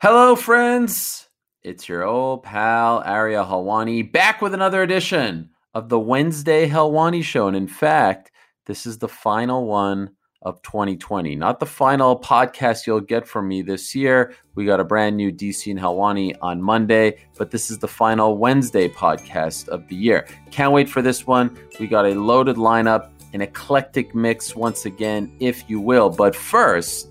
Hello, friends. It's your old pal Ariel Helwani back with another edition of the Wednesday Helwani Show. And in fact, this is the final one of 2020, not the final podcast you'll get from me this year. We got a brand new DC and Helwani on Monday, but this is the final Wednesday podcast of the year. Can't wait for this one. We got a loaded lineup, an eclectic mix once again, if you will. But first,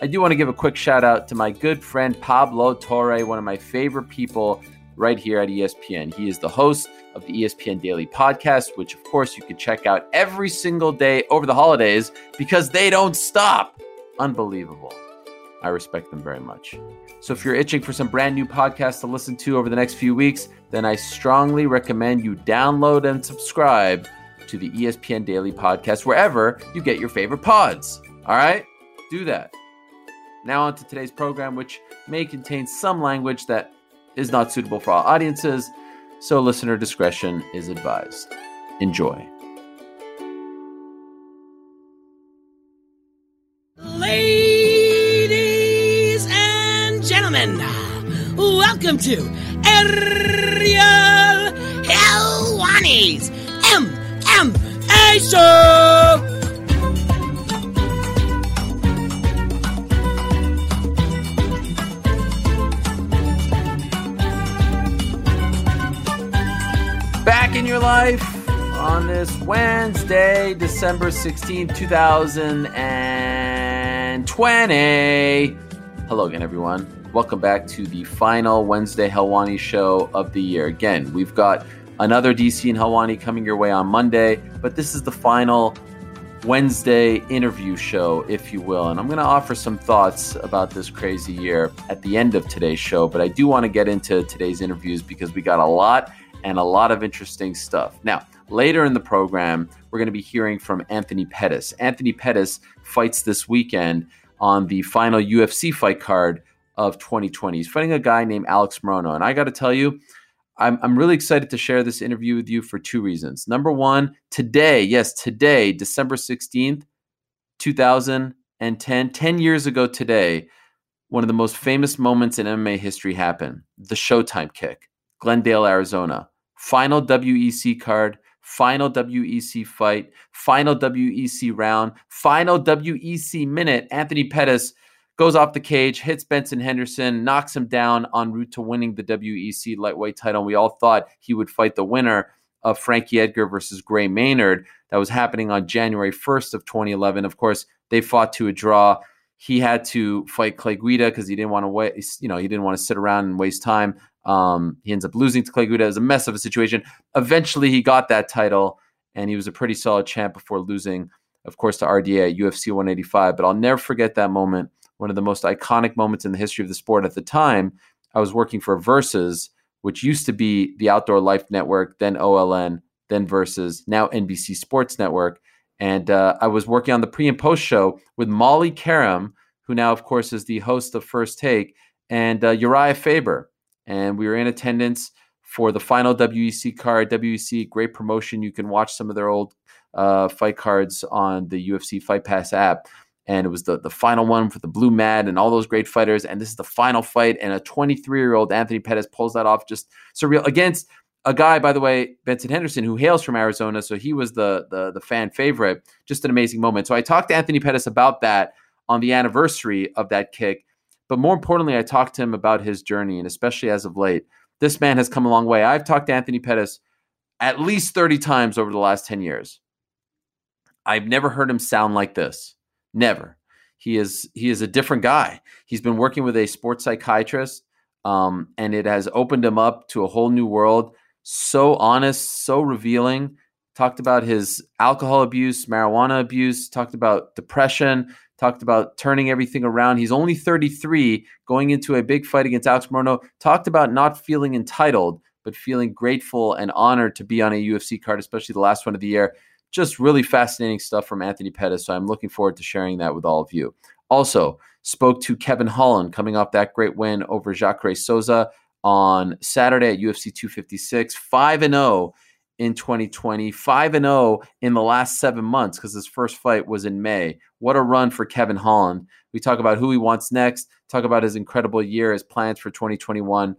I do want to give a quick shout out to my good friend Pablo Torre, one of my favorite people right here at ESPN. He is the host of the ESPN Daily Podcast, which, of course, you can check out every single day over the holidays because they don't stop. Unbelievable. I respect them very much. So, if you're itching for some brand new podcasts to listen to over the next few weeks, then I strongly recommend you download and subscribe to the ESPN Daily Podcast wherever you get your favorite pods. All right? Do that. Now, on to today's program, which may contain some language that is not suitable for all audiences, so listener discretion is advised. Enjoy. Ladies and gentlemen, welcome to Ariel Helwani's MMA Show! Back in your life on this Wednesday, December 16th, 2020. Hello again, everyone. Welcome back to the final Wednesday Helwani show of the year. Again, we've got another DC and Helwani coming your way on Monday, but this is the final Wednesday interview show, if you will. And I'm going to offer some thoughts about this crazy year at the end of today's show. But I do want to get into today's interviews because we got a lot and a lot of interesting stuff. Now, later in the program, we're going to be hearing from Anthony Pettis. Anthony Pettis fights this weekend on the final UFC fight card of 2020. He's fighting a guy named Alex Morono. And I got to tell you, I'm, I'm really excited to share this interview with you for two reasons. Number one, today, yes, today, December 16th, 2010, 10 years ago today, one of the most famous moments in MMA history happened the Showtime kick, Glendale, Arizona. Final WEC card, final WEC fight, final WEC round, final WEC minute. Anthony Pettis goes off the cage, hits Benson Henderson, knocks him down en route to winning the WEC lightweight title. We all thought he would fight the winner of Frankie Edgar versus Gray Maynard. That was happening on January 1st of 2011. Of course, they fought to a draw. He had to fight Clay Guida because he didn't want to wait. you know, he didn't want to sit around and waste time. Um, he ends up losing to Clay Guida. It was a mess of a situation. Eventually, he got that title, and he was a pretty solid champ before losing, of course, to RDA at UFC 185. But I'll never forget that moment. One of the most iconic moments in the history of the sport. At the time, I was working for Versus, which used to be the Outdoor Life Network, then OLN, then Versus, now NBC Sports Network. And uh, I was working on the pre and post show with Molly Qerim, who now, of course, is the host of First Take, and uh, Urijah Faber and we were in attendance for the final WEC card. WEC, great promotion. You can watch some of their old uh, fight cards on the UFC Fight Pass app. And it was the, the final one for the Blue Mad and all those great fighters. And this is the final fight. And a 23 year old Anthony Pettis pulls that off just surreal against a guy, by the way, Benson Henderson, who hails from Arizona. So he was the, the, the fan favorite. Just an amazing moment. So I talked to Anthony Pettis about that on the anniversary of that kick. But more importantly, I talked to him about his journey, and especially as of late, this man has come a long way. I've talked to Anthony Pettis at least 30 times over the last 10 years. I've never heard him sound like this. Never. He is he is a different guy. He's been working with a sports psychiatrist, um, and it has opened him up to a whole new world. So honest, so revealing. Talked about his alcohol abuse, marijuana abuse. Talked about depression talked about turning everything around. He's only 33, going into a big fight against Alex Morono. Talked about not feeling entitled, but feeling grateful and honored to be on a UFC card, especially the last one of the year. Just really fascinating stuff from Anthony Pettis. So I'm looking forward to sharing that with all of you. Also, spoke to Kevin Holland coming off that great win over Jacare Souza on Saturday at UFC 256, 5 and 0 in 2020, 5 and 0 in the last 7 months cuz his first fight was in May. What a run for Kevin Holland. We talk about who he wants next, talk about his incredible year, his plans for 2021.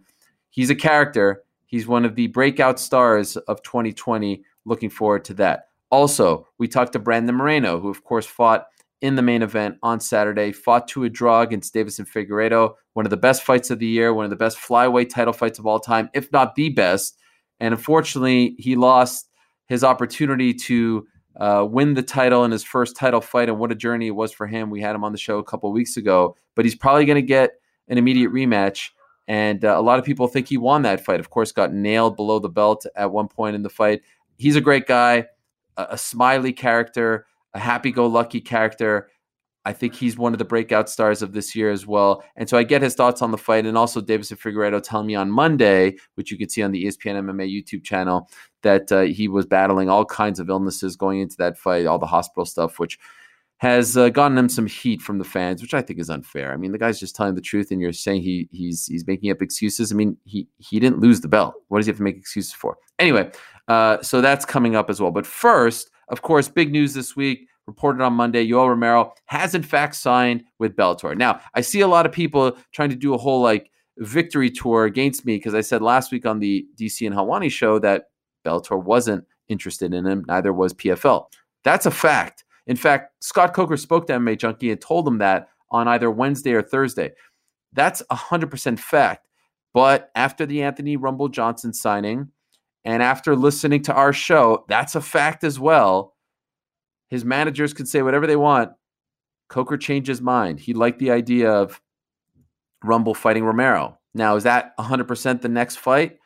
He's a character. He's one of the breakout stars of 2020. Looking forward to that. Also, we talked to Brandon Moreno, who of course fought in the main event on Saturday, fought to a draw against Deiveson Figueiredo, one of the best fights of the year, one of the best flyweight title fights of all time, if not the best. And unfortunately, he lost his opportunity to uh, win the title in his first title fight. And what a journey it was for him. We had him on the show a couple weeks ago, but he's probably going to get an immediate rematch. And uh, a lot of people think he won that fight. Of course, got nailed below the belt at one point in the fight. He's a great guy, a, a smiley character, a happy-go-lucky character. I think he's one of the breakout stars of this year as well. And so I get his thoughts on the fight. And also, Deiveson Figueiredo telling me on Monday, which you can see on the ESPN MMA YouTube channel, that uh, he was battling all kinds of illnesses going into that fight, all the hospital stuff, which has uh, gotten him some heat from the fans, which I think is unfair. I mean, the guy's just telling the truth, and you're saying he he's he's making up excuses. I mean, he he didn't lose the belt. What does he have to make excuses for? Anyway, uh, so that's coming up as well. But first, of course, big news this week reported on Monday, Yoel Romero has in fact signed with Bellator. Now, I see a lot of people trying to do a whole like victory tour against me because I said last week on the DC and Helwani show that Bellator wasn't interested in him, neither was PFL. That's a fact. In fact, Scott Coker spoke to MMA Junkie and told him that on either Wednesday or Thursday. That's 100% fact. But after the Anthony Rumble Johnson signing, and after listening to our show, that's a fact as well. His managers could say whatever they want. Coker changed his mind. He liked the idea of Rumble fighting Romero. Now, is that 100% the next fight?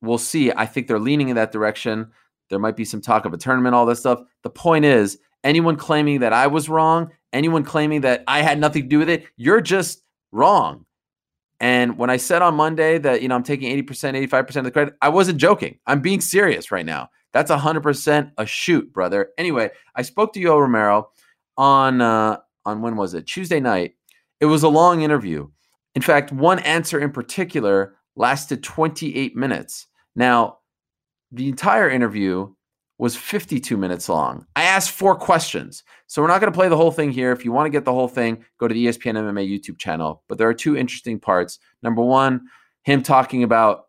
We'll see. I think they're leaning in that direction. There might be some talk of a tournament, all this stuff. The point is, anyone claiming that I was wrong, anyone claiming that I had nothing to do with it, you're just wrong. And when I said on Monday that, you know, I'm taking 80%, 85% of the credit, I wasn't joking. I'm being serious right now. That's 100% a shoot, brother. Anyway, I spoke to Yoel Romero on uh, on when was it? Tuesday night. It was a long interview. In fact, one answer in particular lasted 28 minutes. Now, the entire interview was 52 minutes long. I asked four questions. So we're not going to play the whole thing here. If you want to get the whole thing, go to the ESPN MMA YouTube channel. But there are two interesting parts. Number one, him talking about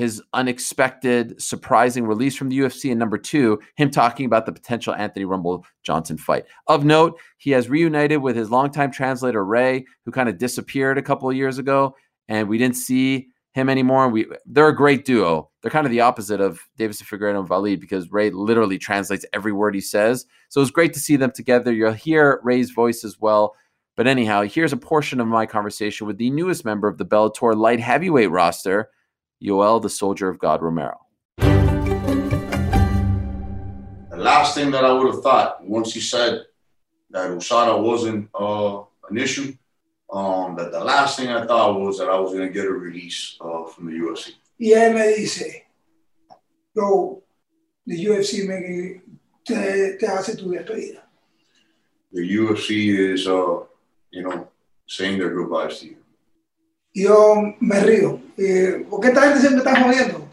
his unexpected, surprising release from the UFC. And number two, him talking about the potential Anthony Rumble Johnson fight. Of note, he has reunited with his longtime translator, Ray, who kind of disappeared a couple of years ago. And we didn't see him anymore. We they're a great duo. They're kind of the opposite of Deiveson Figueiredo and Valid because Ray literally translates every word he says. So it's great to see them together. You'll hear Ray's voice as well. But anyhow, here's a portion of my conversation with the newest member of the Bellator light heavyweight roster, Yoel, the Soldier of God Romero. The last thing that I would have thought once he said that USADA wasn't uh, an issue, um, that the last thing I thought was that I was going to get a release uh, from the UFC. Y él me dice, yo, the UFC me, te, te hace tu despedida. The UFC is, uh, you know, saying their goodbyes to you. yo me río. Eh, porque esta gente siempre está jodiendo.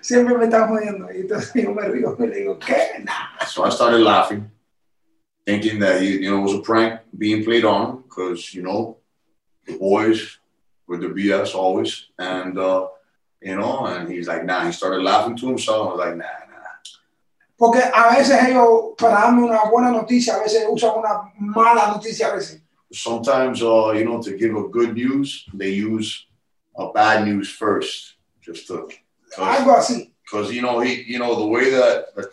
Siempre me está jodiendo. Y entonces yo me río y le digo, ¿qué? Nah. So I started laughing, thinking that he, you know, it was a prank being played on because, you know, the boys with the BS always. And, uh, you know, and he's like, nah. He started laughing to himself. I was like, nah, nah. Porque a veces ellos, para darme una buena noticia, a veces usan una mala noticia a veces. sometimes, uh, you know, to give a good news, they use a bad news first, just to. I got see. Because you know he, you know the way that that's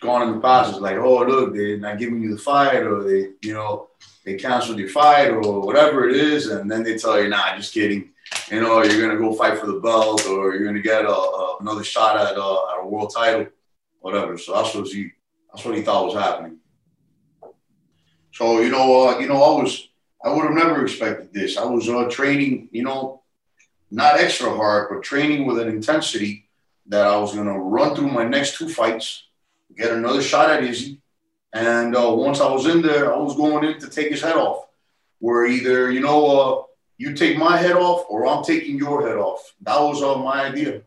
gone in the past is like, oh look, they're not giving you the fight, or they, you know, they canceled your fight, or whatever it is, and then they tell you, nah, just kidding. You know, you're gonna go fight for the belt, or you're gonna get a, a, another shot at, uh, at a world title, whatever. So that's what he, that's what he thought was happening. So you know, uh, you know, I was I would have never expected this. I was uh, training, you know, not extra hard, but training with an intensity that I was going to run through my next two fights, get another shot at Izzy, and uh, once I was in there, I was going in to take his head off. Where either you know, uh, you take my head off, or I'm taking your head off. That was uh, my idea.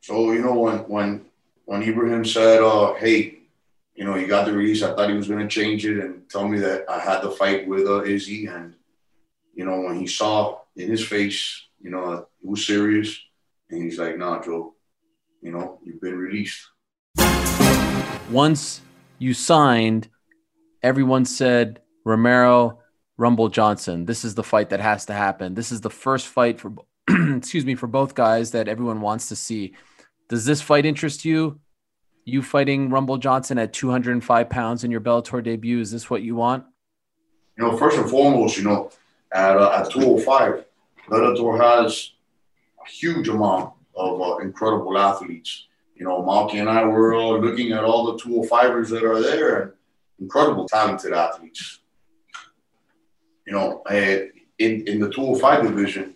So you know, when when when Ibrahim said, uh, "Hey, you know, you got the release," I thought he was going to change it and tell me that I had the fight with uh, Izzy, and you know, when he saw in his face, you know, it was serious, and he's like, "Nah, Joe, you know, you've been released." Once you signed, everyone said Romero, Rumble Johnson. This is the fight that has to happen. This is the first fight for, excuse me, for both guys that everyone wants to see. Does this fight interest you? You fighting Rumble Johnson at 205 pounds in your Bellator debut? Is this what you want? You know, first and foremost, you know, at, uh, at 205, Bellator has a huge amount of uh, incredible athletes. You know, Malky and I were uh, looking at all the 205ers that are there incredible, talented athletes. You know, in, in the 205 division,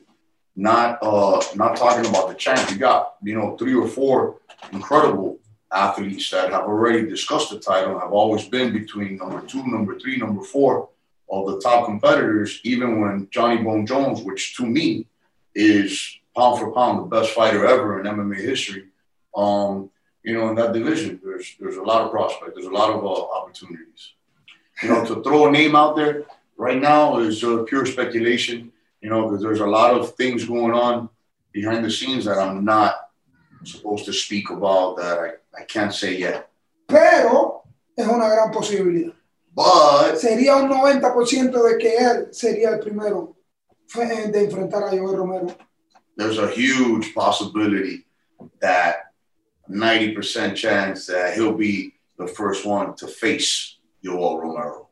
not uh, not talking about the champ. You got you know three or four incredible athletes that have already discussed the title, have always been between number two, number three, number four of the top competitors. Even when Johnny Bone Jones, which to me is pound for pound the best fighter ever in MMA history, um, you know, in that division, there's there's a lot of prospect, there's a lot of uh, opportunities. You know, to throw a name out there right now is uh, pure speculation you know, because there's a lot of things going on behind the scenes that I'm not supposed to speak about that I, I can't say yet. Pero es una gran posibilidad. But sería un 90% de que él sería el primero de enfrentar a Joel Romero. There's a huge possibility that 90% chance that he'll be the first one to face Joel Romero.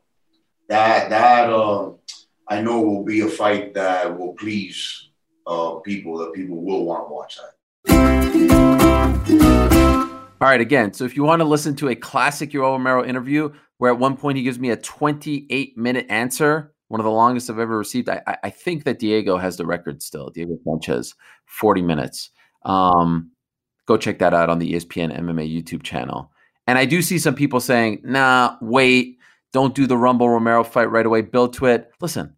That that uh, I know will be a fight that will please uh, people, that people will want to watch that. All right, again, so if you want to listen to a classic Yoel Romero interview, where at one point he gives me a 28 minute answer, one of the longest I've ever received. I, I think that Diego has the record still. Diego Sanchez, 40 minutes. Um, go check that out on the ESPN MMA YouTube channel. And I do see some people saying, nah, wait, don't do the Rumble Romero fight right away. Build to it. Listen,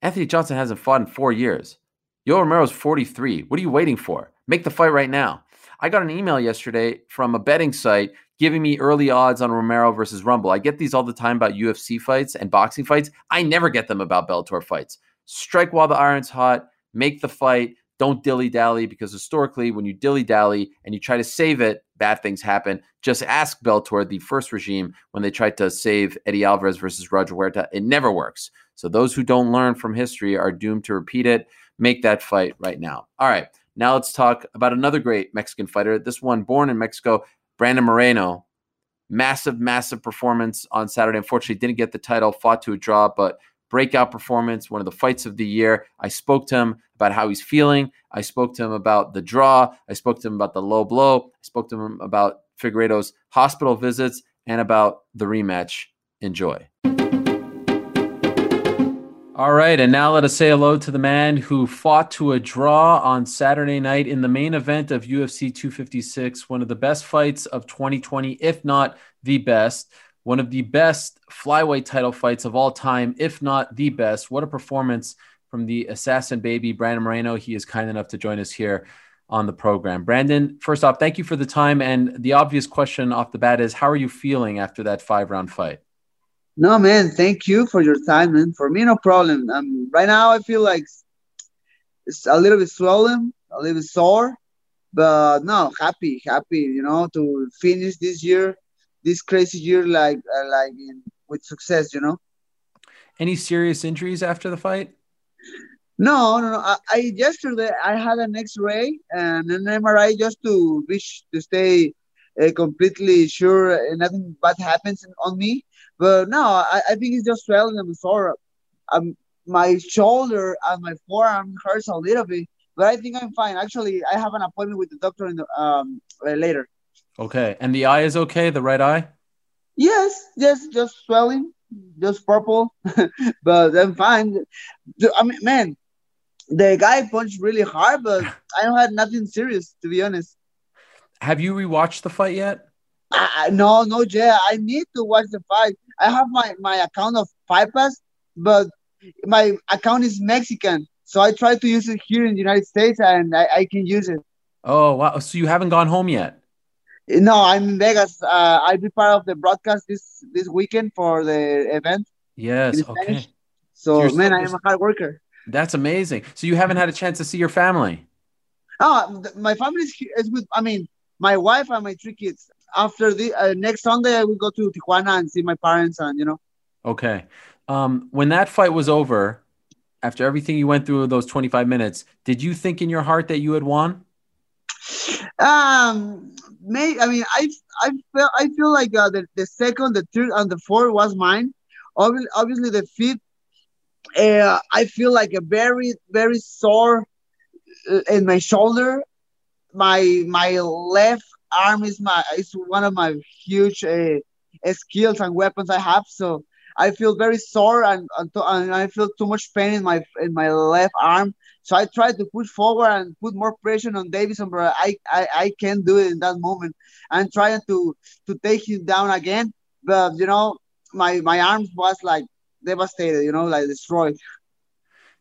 Anthony Johnson hasn't fought in four years. Yo Romero's 43. What are you waiting for? Make the fight right now. I got an email yesterday from a betting site giving me early odds on Romero versus Rumble. I get these all the time about UFC fights and boxing fights. I never get them about Bellator fights. Strike while the iron's hot, make the fight, don't dilly dally because historically, when you dilly dally and you try to save it, bad things happen. Just ask Bellator, the first regime, when they tried to save Eddie Alvarez versus Roger Huerta. It never works. So those who don't learn from history are doomed to repeat it. Make that fight right now. All right. Now let's talk about another great Mexican fighter. This one, born in Mexico, Brandon Moreno. Massive, massive performance on Saturday. Unfortunately, didn't get the title, fought to a draw, but breakout performance, one of the fights of the year. I spoke to him about how he's feeling. I spoke to him about the draw. I spoke to him about the low blow. I spoke to him about Figueiredo's hospital visits and about the rematch. Enjoy. All right, and now let us say hello to the man who fought to a draw on Saturday night in the main event of UFC 256, one of the best fights of 2020, if not the best one of the best flyweight title fights of all time, if not the best. What a performance from the assassin baby, Brandon Moreno. He is kind enough to join us here on the program. Brandon, first off, thank you for the time. And the obvious question off the bat is how are you feeling after that five round fight? No, man, thank you for your time, man. For me, no problem. Um, right now, I feel like it's a little bit swollen, a little bit sore, but no, happy, happy, you know, to finish this year this crazy year like uh, like in, with success you know any serious injuries after the fight no no no i, I yesterday i had an x-ray and an mri just to wish to stay uh, completely sure nothing bad happens on me but no i, I think it's just swelling and sore um, my shoulder and my forearm hurts a little bit but i think i'm fine actually i have an appointment with the doctor in the, um, uh, later Okay. And the eye is okay, the right eye? Yes, yes, just swelling, just purple, but I'm fine. I mean, man, the guy punched really hard, but I don't have nothing serious, to be honest. Have you rewatched the fight yet? I, no, no, Jay. I need to watch the fight. I have my, my account of Pass, but my account is Mexican. So I try to use it here in the United States and I, I can use it. Oh, wow. So you haven't gone home yet? No, I'm in Vegas. Uh, I'll be part of the broadcast this this weekend for the event. Yes. Okay. So, man, I am a hard worker. That's amazing. So you haven't had a chance to see your family? Oh, my family is, is with. I mean, my wife and my three kids. After the uh, next Sunday, I will go to Tijuana and see my parents, and you know. Okay. Um, when that fight was over, after everything you went through those 25 minutes, did you think in your heart that you had won? Um, may I mean I I feel I feel like uh, the the second, the third, and the fourth was mine. Obviously, obviously the fifth, uh, I feel like a very very sore uh, in my shoulder. My my left arm is my is one of my huge uh, skills and weapons I have. So I feel very sore and, and, and I feel too much pain in my in my left arm. So I tried to push forward and put more pressure on Deiveson, but I, I, I can't do it in that moment. I'm trying to to take him down again, but you know, my my arms was like devastated, you know, like destroyed.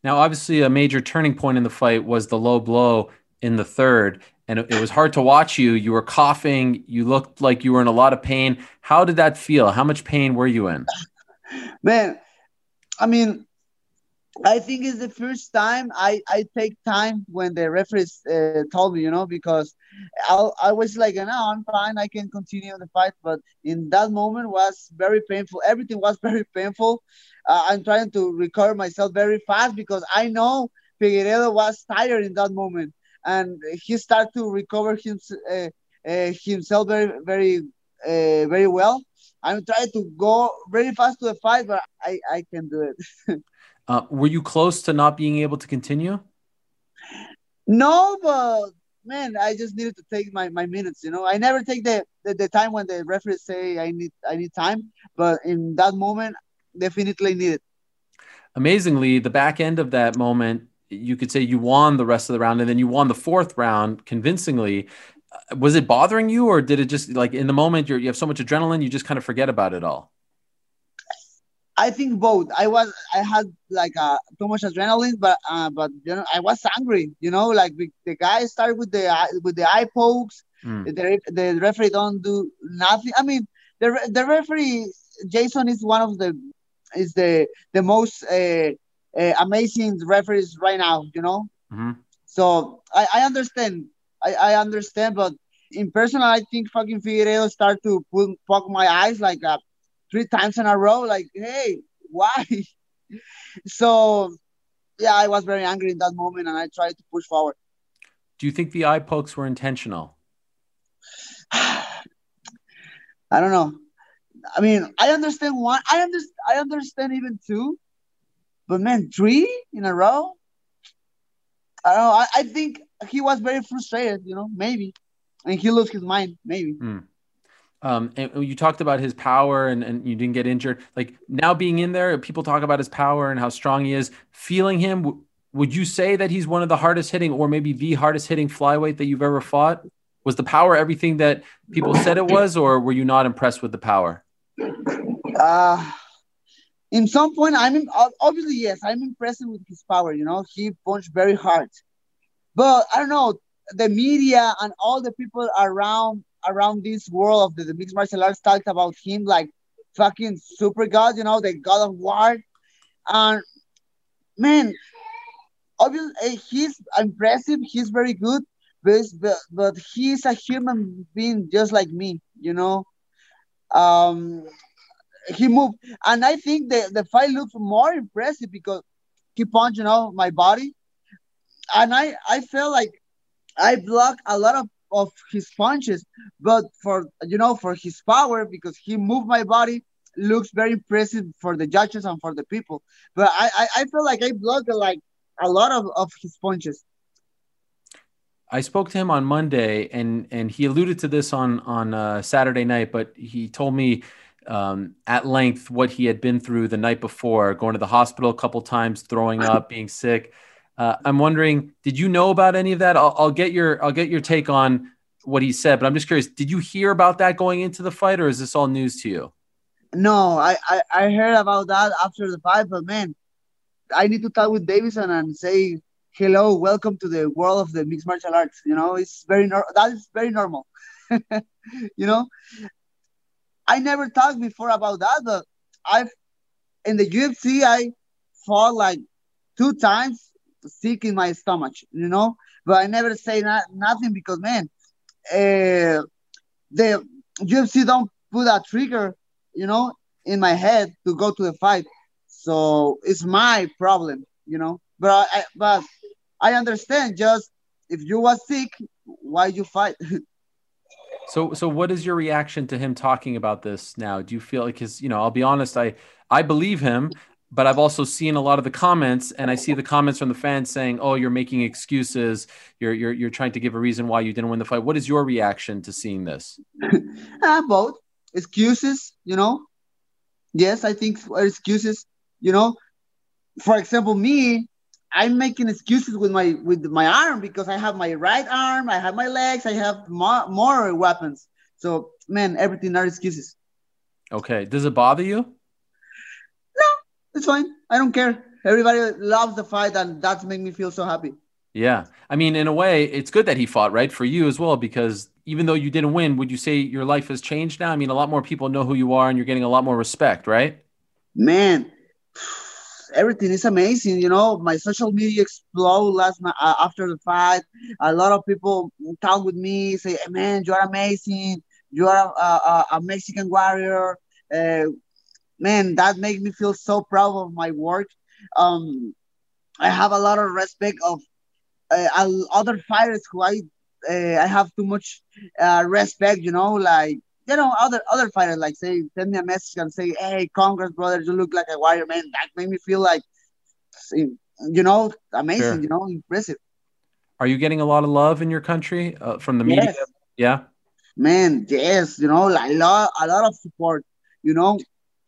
Now, obviously, a major turning point in the fight was the low blow in the third, and it, it was hard to watch you. You were coughing. You looked like you were in a lot of pain. How did that feel? How much pain were you in? Man, I mean, I think it's the first time I, I take time when the referees uh, told me, you know, because I, I was like, no, I'm fine, I can continue the fight. But in that moment was very painful. Everything was very painful. Uh, I'm trying to recover myself very fast because I know Figueiredo was tired in that moment, and he started to recover his, uh, uh, himself very very uh, very well. I'm trying to go very fast to the fight, but I I can do it. Uh, were you close to not being able to continue? No, but man, I just needed to take my, my minutes. You know, I never take the, the, the time when the referees say I need I need time, but in that moment, definitely needed. Amazingly, the back end of that moment, you could say you won the rest of the round, and then you won the fourth round convincingly. Uh, was it bothering you, or did it just like in the moment you have so much adrenaline, you just kind of forget about it all? I think both. I was I had like uh, too much adrenaline, but uh, but you know I was angry. You know, like the guy started with the with the eye pokes. Mm. The the referee don't do nothing. I mean, the the referee Jason is one of the is the the most uh, uh, amazing referees right now. You know, mm-hmm. so I, I understand. I, I understand, but in person, I think fucking Figueiredo start to poke my eyes like uh, three times in a row. Like, hey, why? so, yeah, I was very angry in that moment, and I tried to push forward. Do you think the eye pokes were intentional? I don't know. I mean, I understand one. I understand. I understand even two, but man, three in a row. I don't know. I, I think he was very frustrated. You know, maybe, and he lost his mind. Maybe. Mm. Um, and you talked about his power and, and you didn't get injured. Like now being in there, people talk about his power and how strong he is. Feeling him, would you say that he's one of the hardest hitting or maybe the hardest hitting flyweight that you've ever fought? Was the power everything that people said it was, or were you not impressed with the power? Uh, in some point, I'm obviously yes, I'm impressed with his power. You know, he punched very hard, but I don't know the media and all the people around around this world of the, the mixed martial arts talked about him like fucking super god, you know, the god of war. And man, obviously eh, he's impressive, he's very good, but, but but he's a human being just like me, you know. Um he moved and I think the, the fight looks more impressive because he punched, you know, my body. And I I felt like I blocked a lot of of his punches, but for you know for his power because he moved my body looks very impressive for the judges and for the people. But I I, I feel like I blocked like a lot of, of his punches. I spoke to him on Monday, and and he alluded to this on on uh, Saturday night, but he told me um, at length what he had been through the night before, going to the hospital a couple times, throwing up, being sick. Uh, I'm wondering, did you know about any of that? I'll, I'll, get your I'll get your take on what he said, but I'm just curious. Did you hear about that going into the fight, or is this all news to you? No, I I, I heard about that after the fight, but man, I need to talk with Deiveson and say hello, welcome to the world of the mixed martial arts. You know, it's very nor- that is very normal. you know, I never talked before about that, but I've in the UFC I fought like two times sick in my stomach, you know, but I never say not, nothing because man, uh, the UFC don't put a trigger, you know, in my head to go to the fight, so it's my problem, you know. But I, but I understand. Just if you was sick, why you fight? so so what is your reaction to him talking about this now? Do you feel like his? You know, I'll be honest. I I believe him but I've also seen a lot of the comments, and I see the comments from the fans saying, "Oh, you're making excuses. You're you're you're trying to give a reason why you didn't win the fight." What is your reaction to seeing this? uh, both excuses, you know. Yes, I think excuses. You know, for example, me, I'm making excuses with my with my arm because I have my right arm, I have my legs, I have more, more weapons. So, man, everything are excuses. Okay. Does it bother you? No, it's fine. I don't care. Everybody loves the fight, and that's made me feel so happy. Yeah, I mean, in a way, it's good that he fought, right, for you as well, because even though you didn't win, would you say your life has changed now? I mean, a lot more people know who you are, and you're getting a lot more respect, right? Man, everything is amazing. You know, my social media explode last night uh, after the fight. A lot of people talk with me, say, hey, "Man, you are amazing. You are a, a, a Mexican warrior." Uh, man, that makes me feel so proud of my work. Um, I have a lot of respect of uh, other fighters who I uh, I have too much uh, respect. You know, like you know other other fighters like say send me a message and say, "Hey, Congress brother, you look like a warrior man." That made me feel like you know amazing. Sure. You know, impressive. Are you getting a lot of love in your country uh, from the media? Yes. Yeah. Man, yes, you know, like a lot, a lot of support. You know,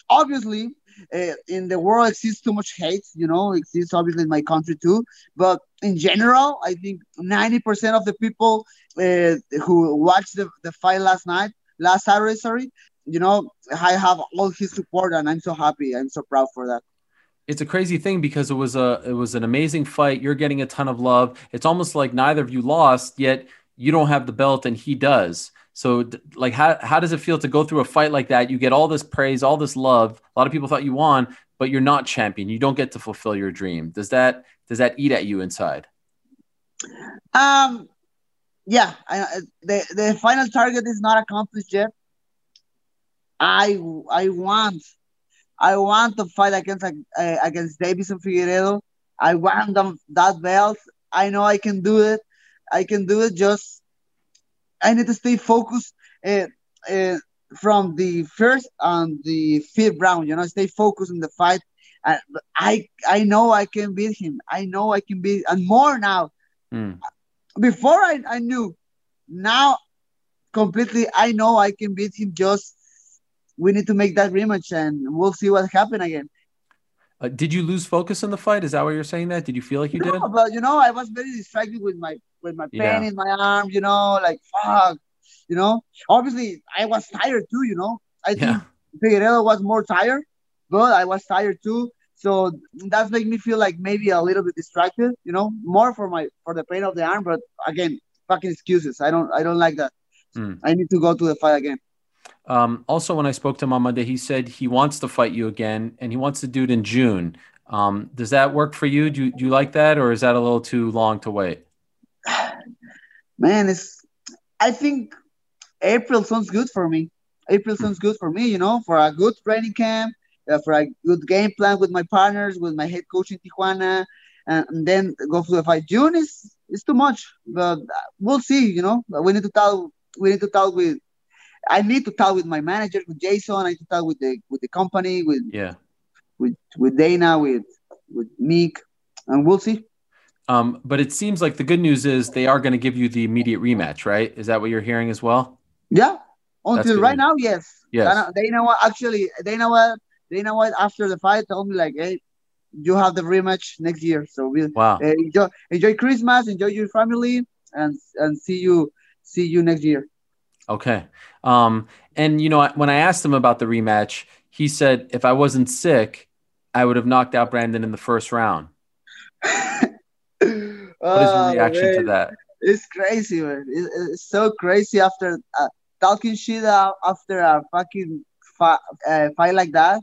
obviously uh, in the world exists too much hate you know exists obviously in my country too but in general i think 90% of the people uh, who watched the, the fight last night last saturday sorry you know i have all his support and i'm so happy i'm so proud for that it's a crazy thing because it was a it was an amazing fight you're getting a ton of love it's almost like neither of you lost yet you don't have the belt and he does so, like, how, how does it feel to go through a fight like that? You get all this praise, all this love. A lot of people thought you won, but you're not champion. You don't get to fulfill your dream. Does that does that eat at you inside? Um, yeah. I, the the final target is not accomplished yet. I I want I want to fight against uh, against Deiveson Figueiredo. I want them that belt. I know I can do it. I can do it. Just I need to stay focused uh, uh, from the first and the fifth round. You know, stay focused in the fight. Uh, I I know I can beat him. I know I can beat and more now. Mm. Before I, I knew, now completely I know I can beat him. Just we need to make that rematch and we'll see what happens again. Uh, did you lose focus in the fight? Is that why you're saying that? Did you feel like you no, did? But you know, I was very distracted with my with my pain yeah. in my arm. You know, like fuck. You know, obviously I was tired too. You know, I think yeah. Figueiredo was more tired, but I was tired too. So that's make me feel like maybe a little bit distracted. You know, more for my for the pain of the arm. But again, fucking excuses. I don't I don't like that. Mm. I need to go to the fight again. Um, also, when I spoke to him on Monday, he said he wants to fight you again, and he wants to do it in June. Um, does that work for you? Do, you? do you like that, or is that a little too long to wait? Man, it's. I think April sounds good for me. April hmm. sounds good for me. You know, for a good training camp, for a good game plan with my partners, with my head coach in Tijuana, and, then go for the fight. June is is too much, but we'll see. You know, we need to talk. We need to talk with I need to talk with my manager, with Jason. I need to talk with the with the company, with yeah, with with Dana, with with Mick, and we'll see. Um, but it seems like the good news is they are going to give you the immediate rematch, right? Is that what you're hearing as well? Yeah. Until right news. now, yes. Yes. They know what. Actually, they know what. They know what. After the fight, told me like, "Hey, you have the rematch next year." So we wow. Uh, enjoy enjoy Christmas, enjoy your family, and and see you see you next year. Okay. Um, and you know, when I asked him about the rematch, he said if I wasn't sick, I would have knocked out Brandon in the first round. what is your oh, reaction man. to that? it's crazy, man. It's, it's so crazy after uh, talking shit after a fucking fi- uh, fight like that.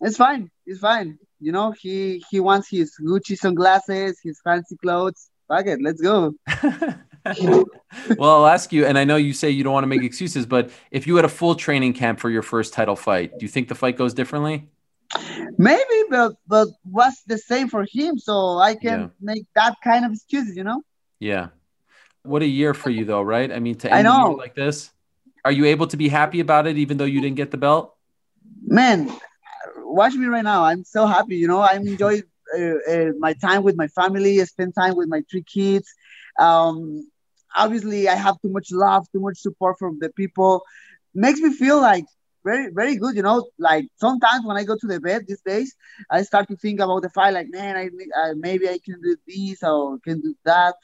It's fine. It's fine. You know, he he wants his Gucci sunglasses, his fancy clothes. Fuck it, let's go. well, I'll ask you, and I know you say you don't want to make excuses, but if you had a full training camp for your first title fight, do you think the fight goes differently? Maybe, but but what's the same for him? So I can yeah. make that kind of excuses, you know? Yeah. What a year for you, though, right? I mean, to end I know. like this, are you able to be happy about it, even though you didn't get the belt? Man, watch me right now. I'm so happy. You know, I'm enjoying uh, uh, my time with my family. I spend time with my three kids. Um, obviously, I have too much love, too much support from the people. Makes me feel like very, very good. You know, like sometimes when I go to the bed these days, I start to think about the fight. Like, man, I, I maybe I can do this or can do that.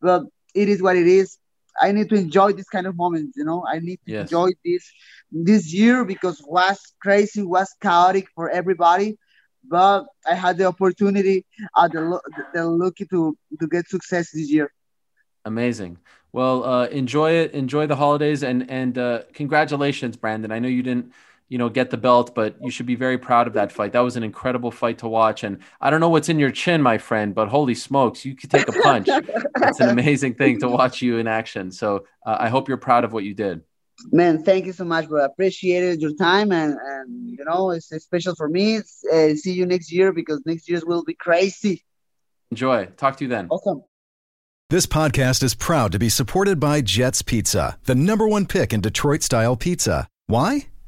But it is what it is. I need to enjoy this kind of moments, you know. I need to yes. enjoy this this year because was crazy, was chaotic for everybody. But I had the opportunity, uh, the, the lucky to to get success this year. Amazing. Well, uh, enjoy it. Enjoy the holidays, and and uh, congratulations, Brandon. I know you didn't you know, get the belt, but you should be very proud of that fight. That was an incredible fight to watch. And I don't know what's in your chin, my friend, but holy smokes, you could take a punch. it's an amazing thing to watch you in action. So uh, I hope you're proud of what you did. Man, thank you so much, bro. Appreciated your time, and and you know it's special for me. Uh, see you next year because next year will be crazy. Enjoy. Talk to you then. Awesome. This podcast is proud to be supported by Jets Pizza, the number one pick in Detroit style pizza. Why?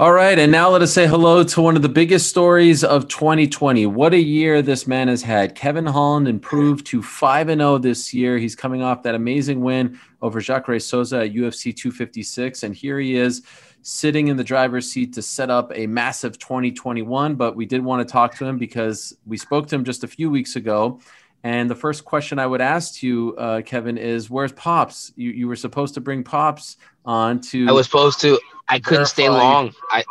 All right, and now let us say hello to one of the biggest stories of 2020. What a year this man has had. Kevin Holland improved to 5 and 0 this year. He's coming off that amazing win over Jacare Souza at UFC 256 and here he is sitting in the driver's seat to set up a massive 2021, but we did want to talk to him because we spoke to him just a few weeks ago and the first question I would ask you, uh, Kevin, is where's Pops? You you were supposed to bring Pops on to. I was supposed to. I couldn't stay long. I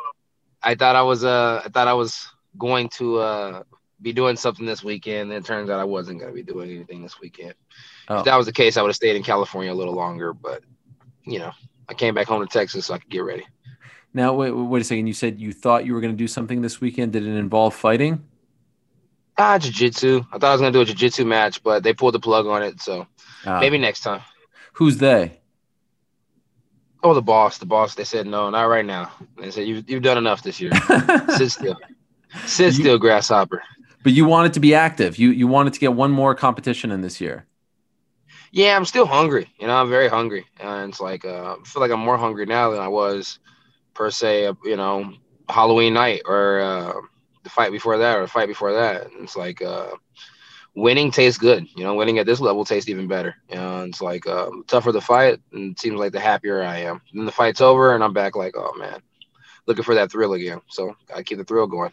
I thought I was uh I thought I was going to uh be doing something this weekend. And it turns out I wasn't going to be doing anything this weekend. Oh. If that was the case, I would have stayed in California a little longer. But you know, I came back home to Texas so I could get ready. Now, wait, wait a second. You said you thought you were going to do something this weekend. Did it involve fighting? Ah, jiu-jitsu. I thought I was going to do a jiu-jitsu match, but they pulled the plug on it. So ah. maybe next time. Who's they? Oh, the boss. The boss. They said no, not right now. They said you've you've done enough this year. Sit still. Sit you, still, grasshopper. But you wanted to be active. You you wanted to get one more competition in this year. Yeah, I'm still hungry. You know, I'm very hungry, and it's like uh, I feel like I'm more hungry now than I was per se. Uh, you know, Halloween night or uh, the fight before that or the fight before that. And it's like uh, winning tastes good. You know, winning at this level tastes even better. Know, it's like uh, tougher the fight, and it seems like the happier I am. Then the fight's over, and I'm back like, oh man, looking for that thrill again. So I keep the thrill going.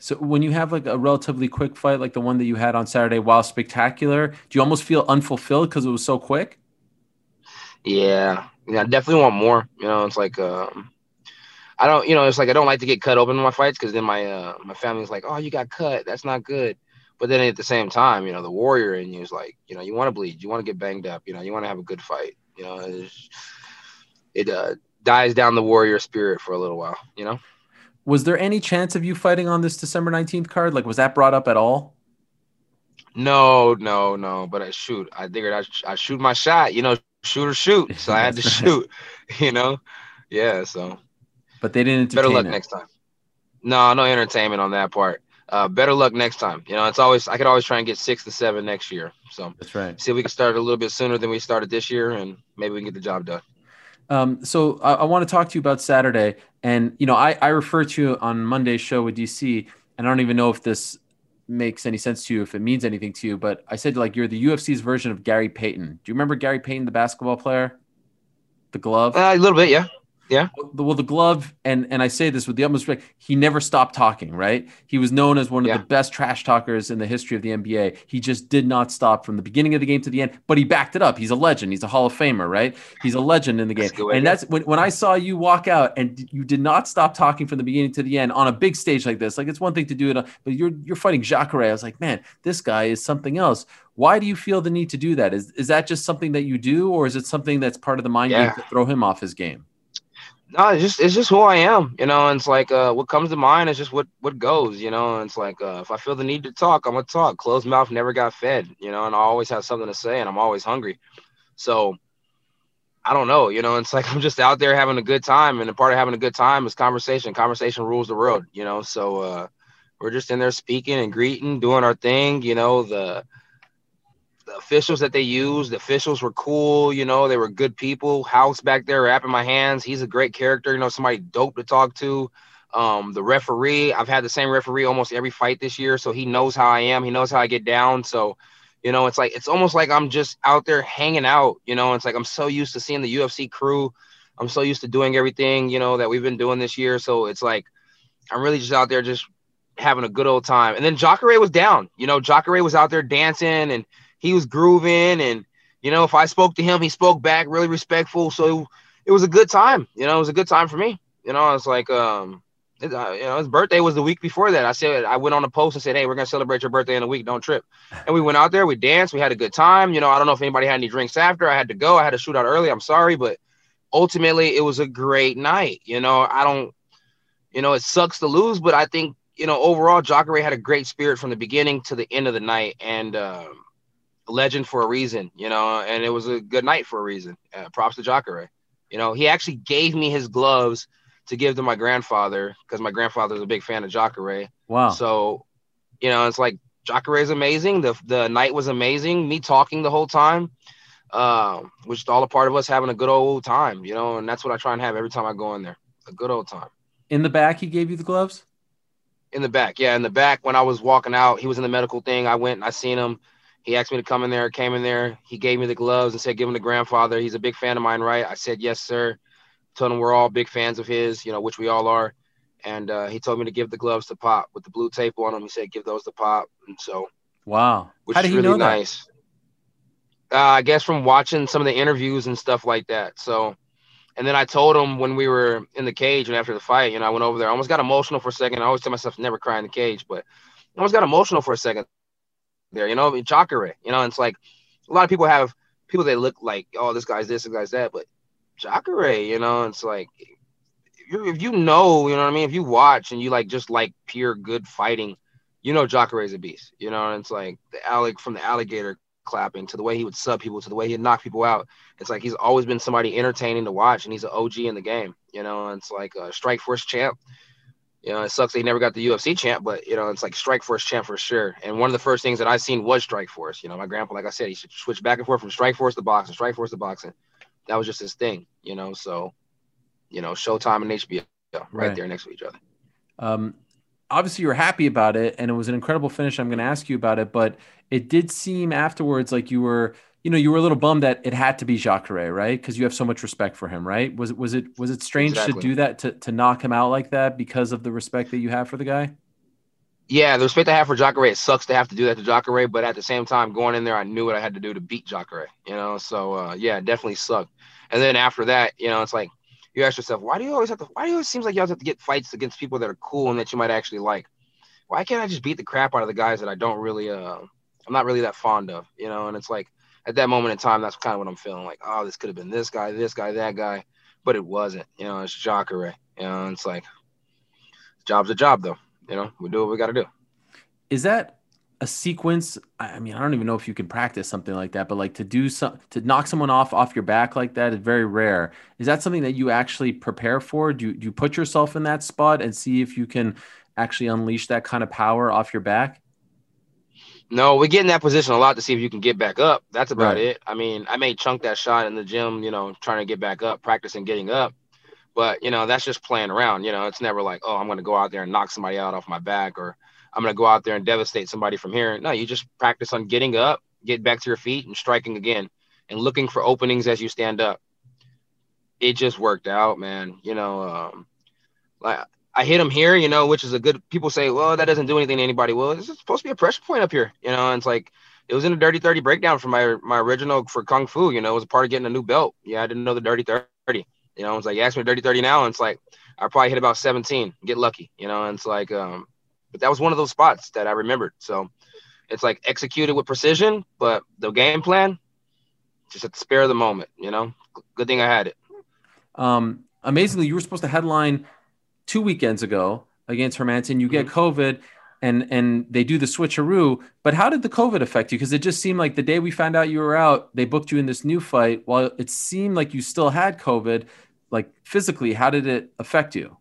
So when you have like a relatively quick fight like the one that you had on Saturday, while spectacular, do you almost feel unfulfilled because it was so quick? Yeah, yeah, I definitely want more. You know, it's like um, I don't, you know, it's like I don't like to get cut open in my fights because then my uh, my family's like, oh, you got cut, that's not good. But then at the same time, you know, the warrior in you is like, you know, you want to bleed, you want to get banged up, you know, you want to have a good fight, you know, it uh, dies down the warrior spirit for a little while, you know. Was there any chance of you fighting on this December 19th card? Like, was that brought up at all? No, no, no. But I shoot. I figured I I shoot my shot. You know, shoot or shoot. So I had to shoot. You know, yeah. So. But they didn't. Better luck it. next time. No, no entertainment on that part. Uh, better luck next time. You know, it's always I could always try and get six to seven next year. So that's right. See if we can start a little bit sooner than we started this year, and maybe we can get the job done. Um, so I, I want to talk to you about Saturday, and you know, I I refer to you on Monday's show with DC, and I don't even know if this makes any sense to you, if it means anything to you, but I said like you're the UFC's version of Gary Payton. Do you remember Gary Payton, the basketball player? The glove? Uh, a little bit, yeah. Yeah. Well, the glove, and and I say this with the utmost respect, he never stopped talking. Right? He was known as one of yeah. the best trash talkers in the history of the NBA. He just did not stop from the beginning of the game to the end. But he backed it up. He's a legend. He's a Hall of Famer. Right? He's a legend in the game. That's and that's when when I saw you walk out and you did not stop talking from the beginning to the end on a big stage like this. Like it's one thing to do it, but you're you're fighting Jacare. I was like, man, this guy is something else. Why do you feel the need to do that? Is is that just something that you do, or is it something that's part of the mind yeah. game to throw him off his game? No, it's just it's just who I am, you know. And it's like uh, what comes to mind is just what what goes, you know. And it's like uh, if I feel the need to talk, I'm gonna talk. Closed mouth never got fed, you know. And I always have something to say, and I'm always hungry. So I don't know, you know. It's like I'm just out there having a good time, and a part of having a good time is conversation. Conversation rules the world, you know. So uh, we're just in there speaking and greeting, doing our thing, you know. The the officials that they used, the officials were cool, you know, they were good people. House back there wrapping my hands. He's a great character, you know, somebody dope to talk to. Um, the referee, I've had the same referee almost every fight this year, so he knows how I am. He knows how I get down. So, you know, it's like it's almost like I'm just out there hanging out, you know, it's like I'm so used to seeing the UFC crew. I'm so used to doing everything, you know, that we've been doing this year. So it's like I'm really just out there just having a good old time. And then Jacare was down. You know, Jacare was out there dancing and he was grooving and you know if i spoke to him he spoke back really respectful. So it was a good time you know it was a good time for me. You know it's like um it, uh, you know his birthday was the week before that. I said i went on a post and said hey we're gonna celebrate your birthday in a week. Don't trip. And we went out there we danced we had a good time. You know i don't know if anybody had any drinks after. I had to go. I had to shoot out early. I'm sorry but ultimately it was a great night. You know i don't you know it sucks to lose but i think you know overall Jacare had a great spirit from the beginning to the end of the night. And um legend for a reason, you know, and it was a good night for a reason. Uh, props to Jacare. You know, he actually gave me his gloves to give to my grandfather because my grandfather's a big fan of Jacare. Wow. So, you know, it's like Jacare is amazing. The the night was amazing. Me talking the whole time, um, which is all a part of us having a good old time, you know, and that's what I try and have every time I go in there. A good old time. In the back, he gave you the gloves? In the back, yeah. In the back, when I was walking out, he was in the medical thing. I went and I seen him he asked me to come in there, came in there. He gave me the gloves and said, give him to grandfather. He's a big fan of mine, right? I said, yes, sir. Told him we're all big fans of his, you know, which we all are. And uh, he told me to give the gloves to Pop with the blue tape on them. He said, give those to Pop. And so, wow. Which How did he really know that? nice. Uh, I guess from watching some of the interviews and stuff like that. So, and then I told him when we were in the cage and after the fight, you know, I went over there. I almost got emotional for a second. I always tell myself never cry in the cage, but I almost got emotional for a second there, you know, Jacare, you know, it's like a lot of people have people that look like, oh, this guy's this, this guy's that, but Jacare, you know, it's like if you, know, you know what I mean, if you watch and you like just like pure good fighting, you know, Jacare is a beast, you know, and it's like the Alec from the alligator clapping to the way he would sub people to the way he'd knock people out. It's like he's always been somebody entertaining to watch, and he's an OG in the game, you know. And it's like a Strikeforce champ. You know, it sucks they never got the UFC champ, but you know, it's like Strikeforce champ for sure. And one of the first things that I seen was Strikeforce. You know, my grandpa, like I said, he switched back and forth from Strikeforce to boxing, Strikeforce to boxing. That was just his thing, you know. So, you know, Showtime and HBO right, right. there next to each other. Um, obviously, you're happy about it, and it was an incredible finish. I'm going to ask you about it, but it did seem afterwards like you were you know, you were a little bummed that it had to be Jacare, right? Because you have so much respect for him, right? Was it was it was it strange exactly. to do that to to knock him out like that because of the respect that you have for the guy? Yeah, the respect I have for Jacare, it sucks to have to do that to Jacare, but at the same time, going in there, I knew what I had to do to beat Jacare, you know. So uh, yeah, it definitely sucked. And then after that, you know, it's like you ask yourself, why do you always have to? Why do you always seems like you always have to get fights against people that are cool and that you might actually like? Why can't I just beat the crap out of the guys that I don't really, uh, I'm not really that fond of, you know? And it's like at that moment in time, that's kind of what I'm feeling like. Oh, this could have been this guy, this guy, that guy, but it wasn't. You know, it's Jacare. You know, it's like job's a job, though. You know, we do what we got to do. Is that a sequence? I mean, I don't even know if you can practice something like that, but like to do some to knock someone off off your back like that is very rare. Is that something that you actually prepare for? Do you, do you put yourself in that spot and see if you can actually unleash that kind of power off your back? No, we get in that position a lot to see if you can get back up. That's about right. it. I mean, I may chunk that shot in the gym, you know, trying to get back up, practicing getting up. But, you know, that's just playing around. You know, it's never like, oh, I'm going to go out there and knock somebody out off my back or I'm gonna go out there and devastate somebody from here. No, you just practice on getting up, get back to your feet, and striking again, and looking for openings as you stand up. It just worked out, man. You know, um, like I hit him here, you know, which is a good. People say, well, that doesn't do anything to anybody. Well, this is supposed to be a pressure point up here, you know. And it's like it was in a dirty thirty breakdown for my my original for kung fu. You know, it was a part of getting a new belt. Yeah, I didn't know the dirty thirty. You know, it's like you asked me dirty thirty now, and it's like I probably hit about seventeen. Get lucky, you know. And it's like, um, but that was one of those spots that I remembered. So it's like executed with precision, but the game plan just at the spare of the moment. You know, good thing I had it. Um, amazingly, you were supposed to headline two weekends ago against Hermansson. You get mm-hmm. COVID and and they do the switcheroo. But how did the COVID affect you? Because it just seemed like the day we found out you were out, they booked you in this new fight. While it seemed like you still had COVID, like physically, how did it affect you?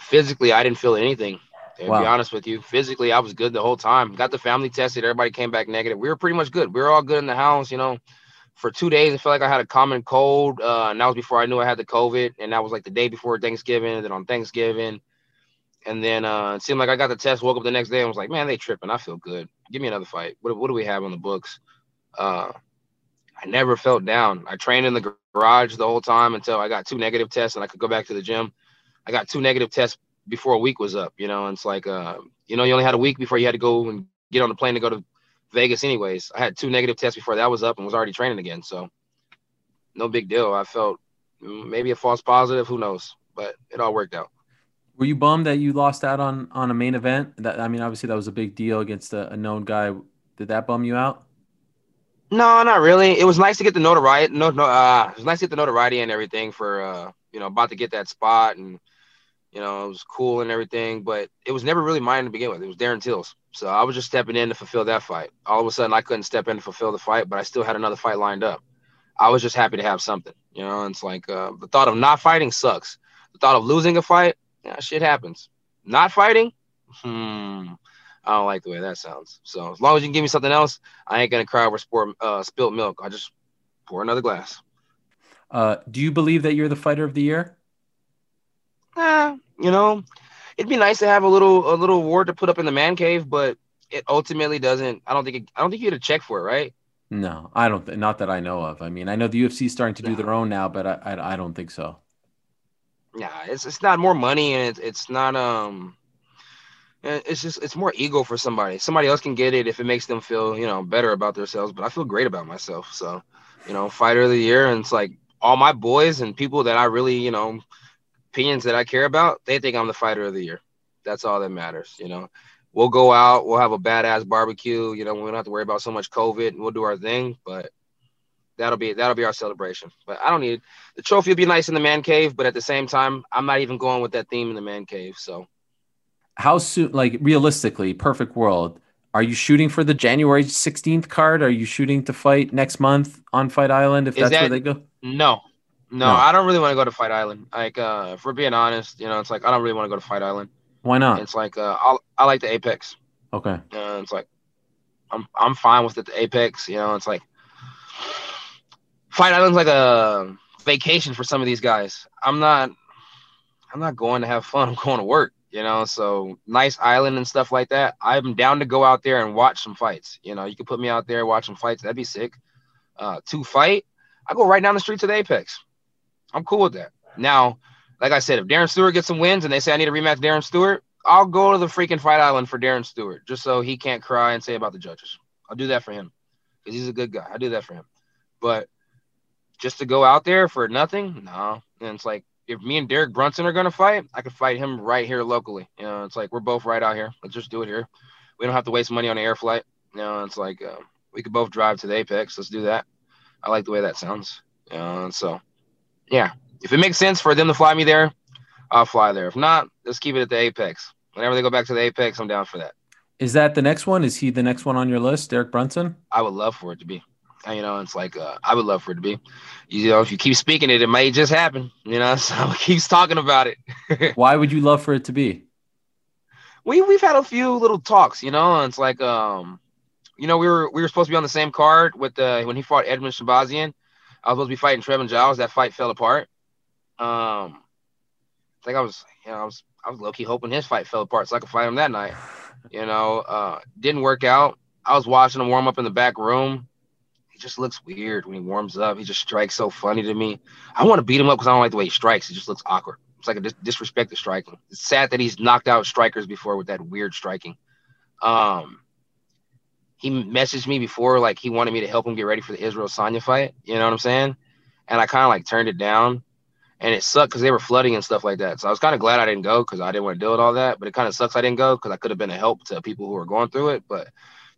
Physically, I didn't feel anything. To wow. be honest with you, physically, I was good the whole time. Got the family tested. Everybody came back negative. We were pretty much good. We were all good in the house. You know, for two days, I felt like I had a common cold. Uh, and that was before I knew I had the COVID. And that was like the day before Thanksgiving. And then on Thanksgiving, and then uh, it seemed like I got the test, woke up the next day and was like, man, they tripping. I feel good. Give me another fight. What, what do we have on the books? Uh, I never felt down. I trained in the garage the whole time until I got two negative tests and I could go back to the gym. I got two negative tests before a week was up, you know, and it's like, uh, you know, you only had a week before you had to go and get on the plane to go to Vegas anyways. I had two negative tests before that was up and was already training again. So no big deal. I felt maybe a false positive, who knows, but it all worked out. Were you bummed that you lost out on on a main event? That I mean, obviously that was a big deal against a, a known guy. Did that bum you out? No, not really. It was nice to get the notoriety. No, no, uh, it was nice to get the notoriety and everything for uh, you know, about to get that spot and you know, it was cool and everything, but it was never really mine to begin with. It was Darren Till's. So I was just stepping in to fulfill that fight. All of a sudden I couldn't step in to fulfill the fight, but I still had another fight lined up. I was just happy to have something, you know, it's like uh, the thought of not fighting sucks. The thought of losing a fight, yeah, shit happens. Not fighting, hmm, I don't like the way that sounds. So as long as you can give me something else, I ain't gonna cry over sport, uh, spilt milk. I just pour another glass. Uh, do you believe that you're the fighter of the year? Uh, you know, it'd be nice to have a little a little award to put up in the man cave, but it ultimately doesn't. I don't think it, I don't think you get a check for it, right? No, I don't. Th- not that I know of. I mean, I know the UFC is starting to do their own now, but I, I, I don't think so yeah, it's it's not more money and it's it's not um it's just it's more ego for somebody. Somebody else can get it if it makes them feel, you know, better about themselves. But I feel great about myself. So, you know, fighter of the year, and it's like all my boys and people that I really, you know, opinions that I care about, they think I'm the fighter of the year. That's all that matters, you know. We'll go out, we'll have a badass barbecue, you know, we don't have to worry about so much COVID and we'll do our thing. But that'll be that'll be our celebration. But I don't need the trophy. Will be nice in the man cave, but at the same time, I'm not even going with that theme in the man cave. So, how soon? Like realistically, perfect world. Are you shooting for the January 16th card? Are you shooting to fight next month on Fight Island if Is that's that, where they go? No, no, no, I don't really want to go to Fight Island. Like, uh, if we're being honest, you know, it's like I don't really want to go to Fight Island. Why not? It's like uh, I I like the Apex. Okay. Uh, it's like I'm I'm fine with it, the Apex. You know, it's like Fight Island's like a vacation for some of these guys. I'm not I'm not going to have fun. I'm going to work, you know. So nice island and stuff like that. I'm down to go out there and watch some fights. You know, you could put me out there watch some fights. That'd be sick. Uh, to fight, I go right down the street to the Apex. I'm cool with that. Now, like I said, if Darren Stewart gets some wins and they say I need to rematch Darren Stewart, I'll go to the freaking Fight Island for Darren Stewart just so he can't cry and say about the judges. I'll do that for him because he's a good guy. I do that for him. But just to go out there for nothing, no. And it's like if me and Derek Brunson are gonna fight, I could fight him right here locally. You know, it's like we're both right out here. Let's just do it here. We don't have to waste money on an air flight. You know, it's like uh, we could both drive to the Apex. Let's do that. I like the way that sounds. You know, and so yeah, if it makes sense for them to fly me there, I'll fly there. If not, let's keep it at the Apex. Whenever they go back to the Apex, I'm down for that. Is that the next one? Is he the next one on your list, Derek Brunson? I would love for it to be. You know, it's like uh, I would love for it to be. You know, if you keep speaking it, it may just happen. You know, so keeps talking about it. Why would you love for it to be? We we've had a few little talks. You know, and it's like um, you know, we were we were supposed to be on the same card with uh when he fought Edmen Shahbazyan. I was supposed to be fighting Trevin Giles. That fight fell apart. Um, I think I was, you know, I was I was low key hoping his fight fell apart so I could fight him that night. You know, uh, didn't work out. I was watching him warm up in the back room. He just looks weird when he warms up. He just strikes so funny to me. I want to beat him up because I don't like the way he strikes. He just looks awkward. It's like a dis- disrespect to striking. It's sad that he's knocked out strikers before with that weird striking. Um, he messaged me before, like he wanted me to help him get ready for the Israel Sonya fight. You know what I'm saying? And I kind of like turned it down, and it sucked because they were flooding and stuff like that. So I was kind of glad I didn't go because I didn't want to deal with all that. But it kind of sucks I didn't go because I could have been a help to people who are going through it. But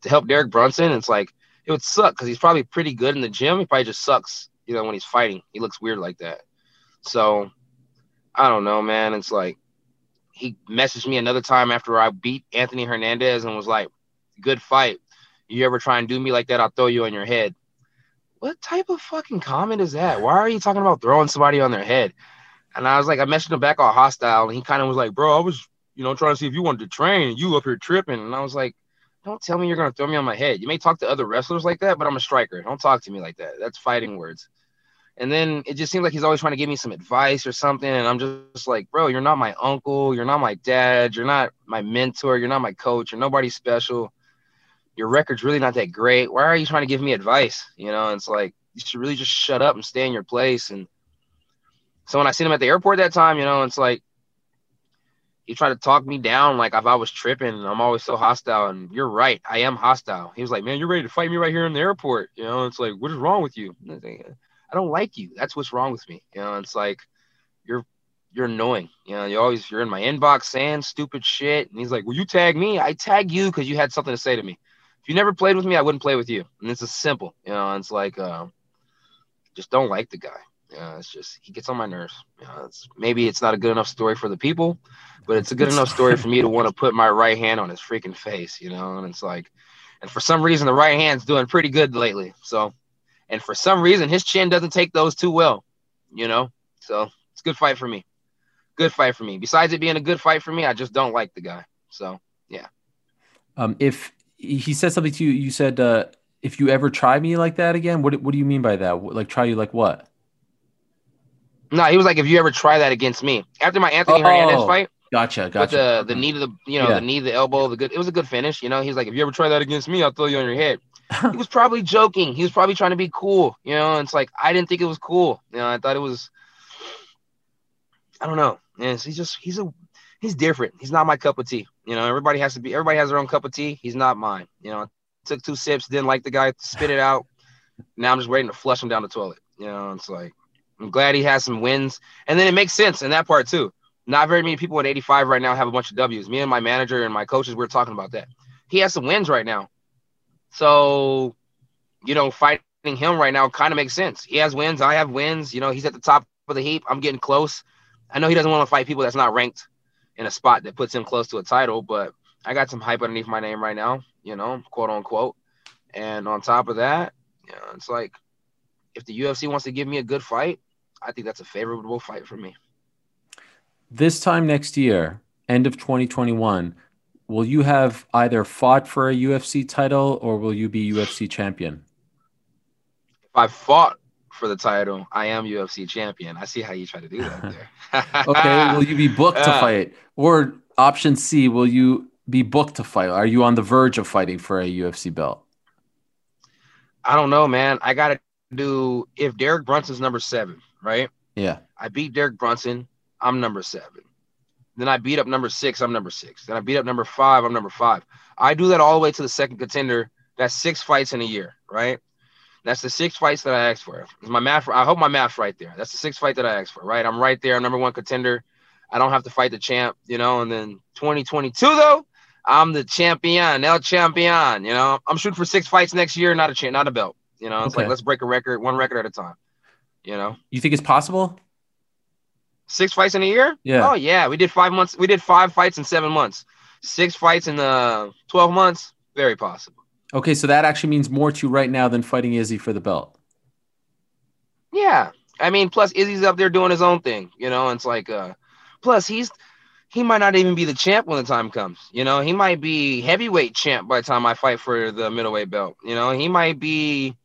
to help Derek Brunson, it's like it would suck because he's probably pretty good in the gym. He probably just sucks, you know, when he's fighting. He looks weird like that. So I don't know, man. It's like he messaged me another time after I beat Anthony Hernandez and was like, "Good fight. You ever try and do me like that? I'll throw you on your head." What type of fucking comment is that? Why are you talking about throwing somebody on their head? And I was like, I mentioned him back all hostile, and he kind of was like, "Bro, I was, you know, trying to see if you wanted to train, and you up here tripping." And I was like, "Don't tell me you're gonna throw me on my head. You may talk to other wrestlers like that, but I'm a striker. Don't talk to me like that. That's fighting words." And then it just seems like he's always trying to give me some advice or something. And I'm just like, bro, you're not my uncle. You're not my dad. You're not my mentor. You're not my coach. You're nobody special. Your record's really not that great. Why are you trying to give me advice? You know, it's like, you should really just shut up and stay in your place. And so when I seen him at the airport that time, you know, it's like, he tried to talk me down like if I was tripping I'm always so hostile. And you're right, I am hostile. He was like, Man, you're ready to fight me right here in the airport. You know, it's like, what is wrong with you? I don't like you. That's what's wrong with me. You know, it's like you're you're annoying. You know, you always you're in my inbox saying stupid shit. And he's like, Will you tag me? I tag you because you had something to say to me. If you never played with me, I wouldn't play with you. And it's as simple. You know, it's like uh, just don't like the guy. You know, it's just he gets on my nerves. You know, it's maybe it's not a good enough story for the people, but it's a good enough story for me to want to put my right hand on his freaking face, you know, and it's like and for some reason the right hand's doing pretty good lately. So and for some reason, his chin doesn't take those too well, you know? So it's a good fight for me. Good fight for me. Besides it being a good fight for me, I just don't like the guy. So, yeah. Um, if he said something to you, you said, uh, if you ever try me like that again, what, what do you mean by that? Like, try you like what? No, he was like, if you ever try that against me after my Anthony oh, Hernandez fight. Gotcha, gotcha. The the knee to the you know yeah. the knee, the elbow, the good. It was a good finish. You know, he's like, if you ever try that against me, I'll throw you on your head. he was probably joking. He was probably trying to be cool. You know, it's like I didn't think it was cool. You know, I thought it was. I don't know. Yes, he's just he's a he's different. He's not my cup of tea. You know, everybody has to be. Everybody has their own cup of tea. He's not mine. You know, took two sips, didn't like the guy, spit it out. Now I'm just waiting to flush him down the toilet. You know, it's like I'm glad he has some wins, and then it makes sense in that part too. Not very many people at 85 right now have a bunch of W's. Me and my manager and my coaches, we we're talking about that. He has some wins right now. So, you know, fighting him right now kind of makes sense. He has wins. I have wins. You know, he's at the top of the heap. I'm getting close. I know he doesn't want to fight people that's not ranked in a spot that puts him close to a title, but I got some hype underneath my name right now, you know, quote unquote. And on top of that, you know, it's like if the UFC wants to give me a good fight, I think that's a favorable fight for me. This time next year, end of 2021, will you have either fought for a UFC title or will you be UFC champion? If I fought for the title, I am UFC champion. I see how you try to do that there. okay, will you be booked to uh, fight? Or option C, will you be booked to fight? Are you on the verge of fighting for a UFC belt? I don't know, man. I got to do if Derek Brunson's number 7, right? Yeah. I beat Derek Brunson, I'm number 7. Then I beat up number six. I'm number six. Then I beat up number five. I'm number five. I do that all the way to the second contender. That's six fights in a year, right? That's the six fights that I asked for. My math? I hope my math's right there. That's the six fight that I asked for, right? I'm right there. I'm number one contender. I don't have to fight the champ, you know. And then 2022 though, I'm the champion, El Champion. You know, I'm shooting for six fights next year, not a champ, not a belt. You know, it's okay. like let's break a record, one record at a time. You know. You think it's possible? Six fights in a year? Yeah. Oh yeah, we did five months. We did five fights in seven months. Six fights in the uh, twelve months. Very possible. Okay, so that actually means more to you right now than fighting Izzy for the belt. Yeah, I mean, plus Izzy's up there doing his own thing. You know, it's like, uh, plus he's he might not even be the champ when the time comes. You know, he might be heavyweight champ by the time I fight for the middleweight belt. You know, he might be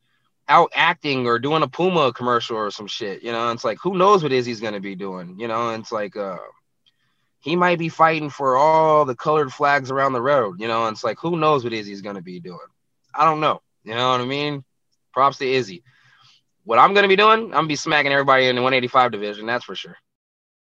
out acting or doing a Puma commercial or some shit. You know, it's like who knows what Izzy's gonna be doing. You know, and it's like uh, he might be fighting for all the colored flags around the road, you know. And it's like, who knows what Izzy's gonna be doing? I don't know. You know what I mean? Props to Izzy. What I'm gonna be doing, I'm gonna be smacking everybody in the 185 division. That's for sure.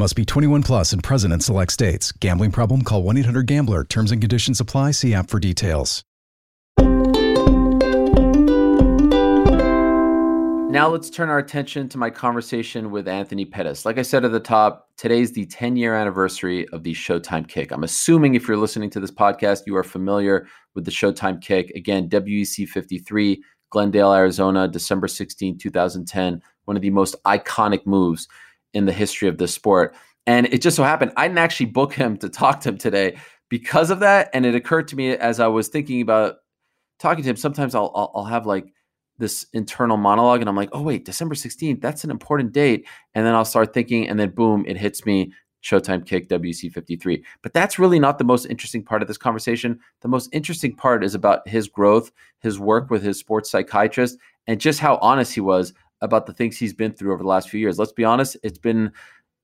Must be 21 plus and present in select states. Gambling problem? Call 1 800 GAMBLER. Terms and conditions apply. See app for details. Now let's turn our attention to my conversation with Anthony Pettis. Like I said at the top, today's the 10 year anniversary of the Showtime Kick. I'm assuming if you're listening to this podcast, you are familiar with the Showtime Kick. Again, WEC 53, Glendale, Arizona, December 16, 2010. One of the most iconic moves in the history of this sport. And it just so happened I didn't actually book him to talk to him today because of that. And it occurred to me as I was thinking about talking to him. Sometimes I'll I'll, I'll have like this internal monologue, and I'm like, oh wait, December 16th, that's an important date. And then I'll start thinking, and then boom, it hits me. Showtime kick WEC 53. But that's really not the most interesting part of this conversation. The most interesting part is about his growth, his work with his sports psychiatrist, and just how honest he was about the things he's been through over the last few years. Let's be honest, it's been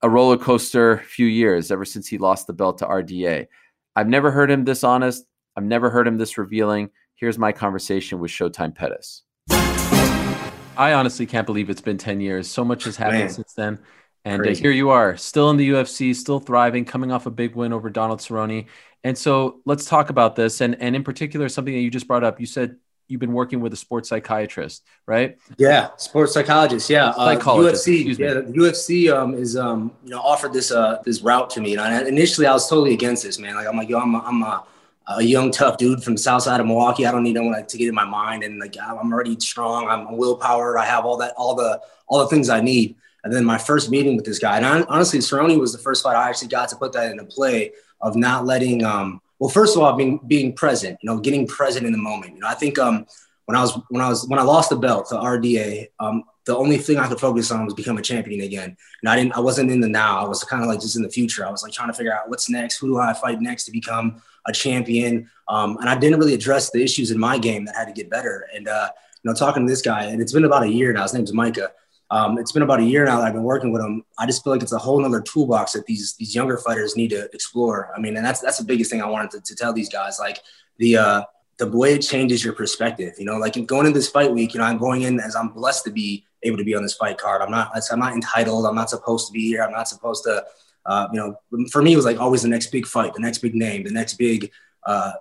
a roller coaster few years ever since he lost the belt to RDA. I've never heard him this honest. I've never heard him this revealing. Here's my conversation with Showtime Pettis. I honestly can't believe it's been 10 years. So much has happened Man. since then. And uh, here you are, still in the UFC, still thriving, coming off a big win over Donald Cerrone. And so let's talk about this. And, and in particular, something that you just brought up. You said you've been working with a sports psychiatrist, right? Yeah, sports psychologist. Yeah, psychologist. Uh, UFC. Yeah, the UFC um, is um, you know offered this uh, this route to me, and I, initially I was totally against this, man. Like I'm like, yo, I'm a, I'm a, a young tough dude from the south side of Milwaukee. I don't need no one like, to get in my mind, and like I'm already strong. I'm willpower. I have all that, all the all the things I need. And then my first meeting with this guy, and I, honestly, Cerrone was the first fight I actually got to put that into play of not letting um, well, first of all, being being present, you know, getting present in the moment. You know, I think um, when I was when I was when I lost the belt to RDA, um, the only thing I could focus on was become a champion again. And I didn't I wasn't in the now. I was kind of like just in the future. I was like trying to figure out what's next. Who do I fight next to become a champion? Um, and I didn't really address the issues in my game that had to get better. And uh, you know, talking to this guy, and it's been about a year now. His name's Micah. Um, it's been about a year now that I've been working with them. I just feel like it's a whole nother toolbox that these these younger fighters need to explore. I mean, and that's that's the biggest thing I wanted to, to tell these guys. Like the uh, the way it changes your perspective. You know, like going into this fight week, you know, I'm going in as I'm blessed to be able to be on this fight card. I'm not I'm not entitled. I'm not supposed to be here. I'm not supposed to. Uh, you know, for me, it was like always the next big fight, the next big name, the next big uh,